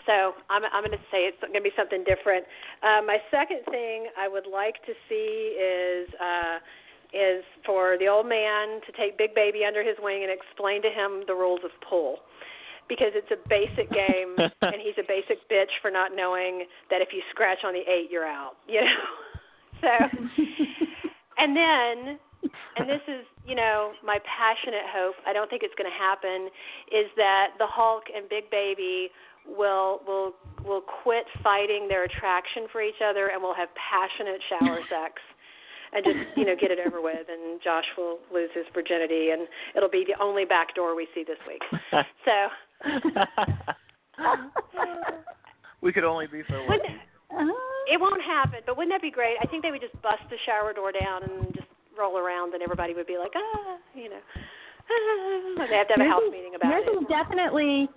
so I'm I'm going to say it's going to be something different. Uh, my second thing I would like to see is. Uh, is for the old man to take Big Baby under his wing and explain to him the rules of pool. Because it's a basic game <laughs> and he's a basic bitch for not knowing that if you scratch on the eight you're out, you know. <laughs> So and then and this is, you know, my passionate hope, I don't think it's gonna happen, is that the Hulk and Big Baby will will will quit fighting their attraction for each other and will have passionate shower <laughs> sex and just you know get it over with and Josh will lose his virginity and it'll be the only back door we see this week. <laughs> So we could only be so lucky. wouldn't it won't happen, but wouldn't that be great? I think they would just bust the shower door down and just roll around and everybody would be like, ah, you know. Ah. They have to have a house meeting about yours it. is definitely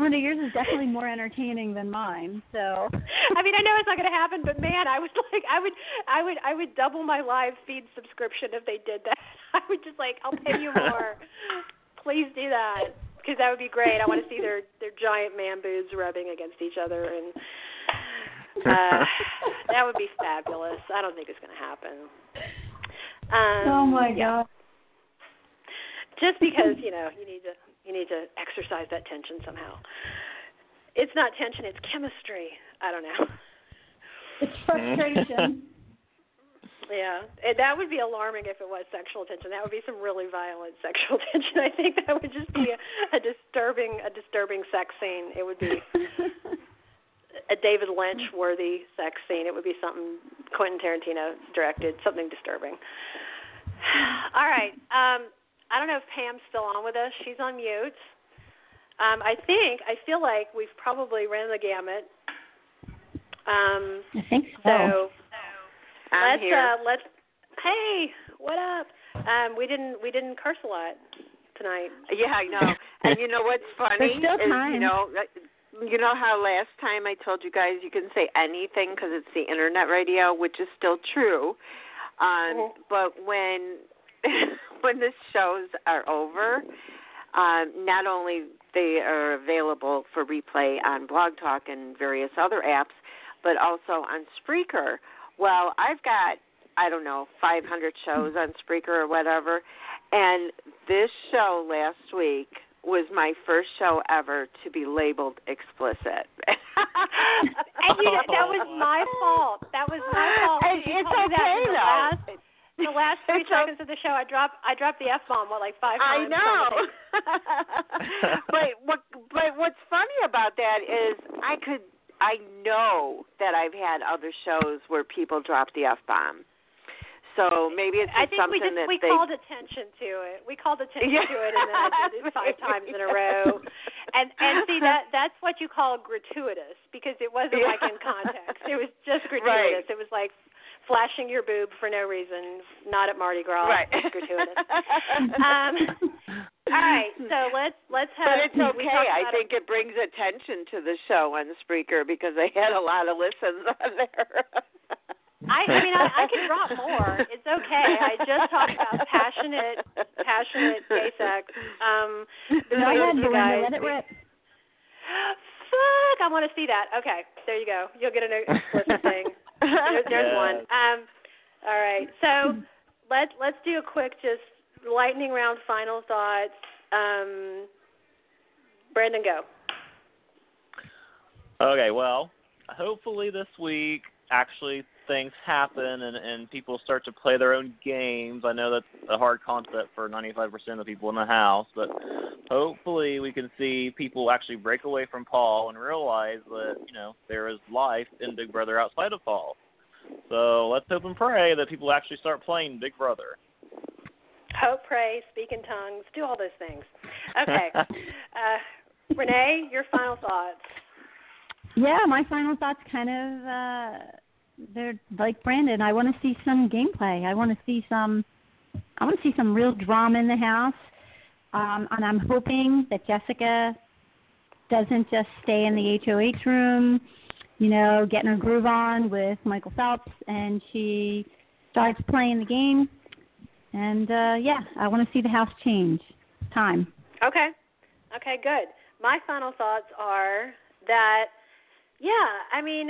Linda, yours is definitely more entertaining than mine. So <laughs> I mean, I know it's not going to happen, but man, I would <laughs> like, I would, I would, I would double my live feed subscription if they did that. <laughs> I would just like, I'll pay you more. Please do that because that would be great. I want to see their their giant man boobs rubbing against each other, and uh, that would be fabulous. I don't think it's going to happen. Um, Oh my yeah. god. Just because you know you need to you need to exercise that tension somehow. It's not tension; it's chemistry. I don't know. It's frustration. <laughs> Yeah, and that would be alarming if it was sexual tension. That would be some really violent sexual <laughs> tension. I think that would just be a, a disturbing, a disturbing sex scene. It would be a David Lynch worthy sex scene. It would be something Quentin Tarantino directed, something disturbing. <sighs> All right. Um, I don't know if Pam's still on with us. She's on mute. Um, I think I feel like we've probably ran the gamut. Um, I think so. so I'm let's here. uh let's hey, what up? Um we didn't we didn't curse a lot tonight. Yeah, I know. <laughs> and you know what's funny There's still is time. you know you know how last time I told you guys you can say anything because it's the internet radio, which is still true. Um, Mhm. But when <laughs> when the shows are over, um, not only they are available for replay on Blog Talk and various other apps, but also on Spreaker. Well, I've got I don't know 500 shows on Spreaker or whatever, and this show last week was my first show ever to be labeled explicit. <laughs> And you know, that was my fault. That was my fault. And it's told me that okay though. last the last <laughs> three seconds of the show I dropped I dropped the F bomb what like five times. I know. <laughs> but what but what's funny about that is I could I know that I've had other shows where people drop the F bomb. So maybe it's I just think we something just that we they called attention to it. We called attention Yeah. to it, and then I did it five <laughs> times in a row. And and see that that's what you call gratuitous because it wasn't Yeah. like in context. It was just Right. gratuitous. It was like flashing your boob for no reason, not at Mardi Gras. right. It's gratuitous. <laughs> Um, all right, so let's let's have. But it's okay. I about think it brings attention to the show on Spreaker because they had a lot of listens on there. I, I mean, I, I can drop more. It's okay. I just talked about passionate, passionate gay sex. Um, Go ahead, you Belynda. guys. Let it rip. <gasps> Fuck! I want to see that. Okay, there you go. You'll get an <laughs> explicit thing. There, there's one. Um, all right. So let's let's do a quick just lightning round final thoughts. Um, Brandon, go. Okay, well, hopefully this week actually things happen and and people start to play their own games. I know that's a hard concept for 95% of people in the house, but hopefully we can see people actually break away from Paul and realize that, you know, there is life in Big Brother outside of Paul. So let's hope and pray that people actually start playing Big Brother. Hope, pray, speak in tongues, do all those things. Okay. <laughs> uh, Renee, your final thoughts. Yeah, my final thoughts kind of uh they're like Brandon. I want to see some gameplay. I want to see some I want to see some real drama in the house. Um and I'm hoping that Jessica doesn't just stay in the HOH room, you know, getting her groove on with Michael Phelps and she starts playing the game. And uh yeah, I want to see the house change. Time. Okay. Okay, good. My final thoughts are that, yeah, I mean,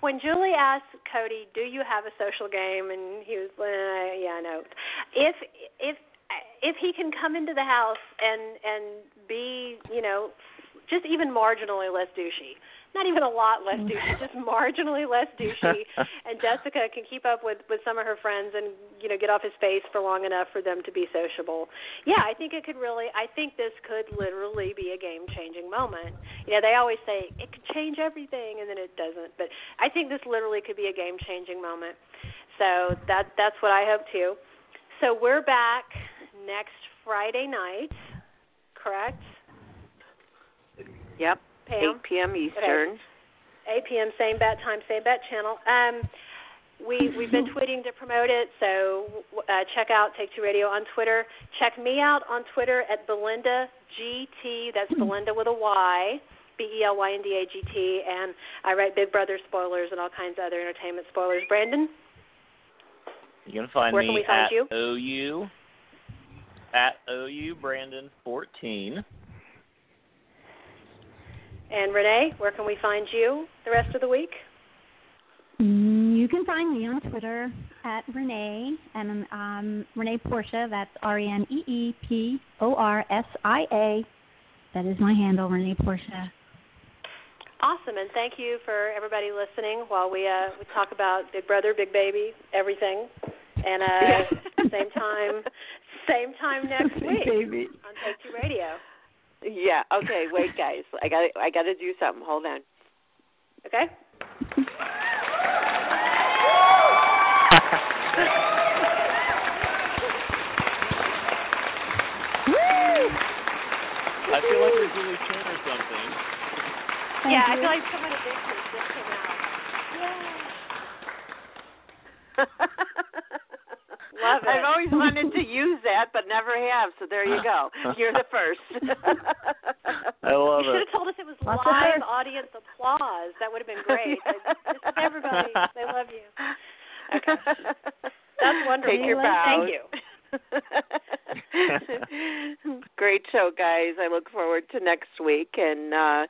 when Julie asked Cody, "Do you have a social game?" and he was, uh, "Yeah, I know." If if if he can come into the house and and be, you know, just even marginally less douchey, not even a lot less douchey, <laughs> just marginally less douchey, and Jessica can keep up with with some of her friends and you know get off his face for long enough for them to be sociable. Yeah, I think it could really. I think this could literally be a game changing moment. You know, they always say it could change everything, and then it doesn't. But I think this literally could be a game changing moment. So that that's what I hope too. So we're back next Friday night, correct? yep. Pam? 8 p.m. Eastern. 8 p.m. same bat time, same bat channel. Um, we we've been <laughs> tweeting to promote it, so uh, check out Take Two Radio on Twitter. Check me out on Twitter at Belynda GT. That's Belynda with a Y. B E L Y N D A G T, and I write Big Brother spoilers and all kinds of other entertainment spoilers. Brandon, You can find Where me can we find at you? OU at OU Brandon 14. And Renee, where can we find you the rest of the week? Mm, You can find me on Twitter at Renee and um, Renee Porsia. That's R E N E E P O R S I A. That is my handle, Renee Porsia. Awesome, and thank you for everybody listening while we uh, we talk about Big Brother, Big Baby, everything. And uh, <laughs> same time, same time next week Baby. on Take Two Radio. Yeah. Okay. Wait, guys. I got. I got to do something. Hold on. Okay. I feel like we're Julie Chen or something. Thank yeah, you. I feel like so many big things just came out. <laughs> Love it. I've always wanted to use that, but never have. So there you go. You're the first. <laughs> I love you should have told us it was Lots live audience applause. That would have been great. <laughs> But everybody. They love you. Okay. <laughs> That's wonderful. Take your Thank bows. you. Great show, guys. I look forward to next week. And uh,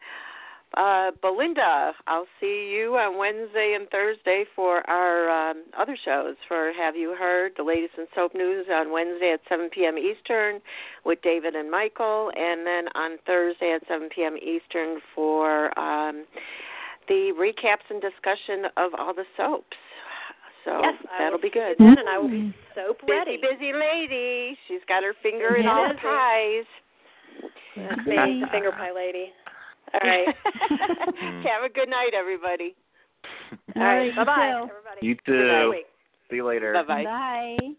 uh, Belynda, I'll see you on Wednesday and Thursday for our um, other shows. For Have You Heard, the latest in soap news on Wednesday at 7 p.m. Eastern with David and Michael, and then on Thursday at 7 p.m. Eastern for um, the recaps and discussion of all the soaps. So yes, that'll be good. Then, and I will be soap Busy, ready. busy lady. She's got her finger in all the pies. That's finger pie lady. All right. <laughs> Mm. Have a good night, everybody. All right. Bye bye, everybody. You too. See you later. Bye bye. Bye.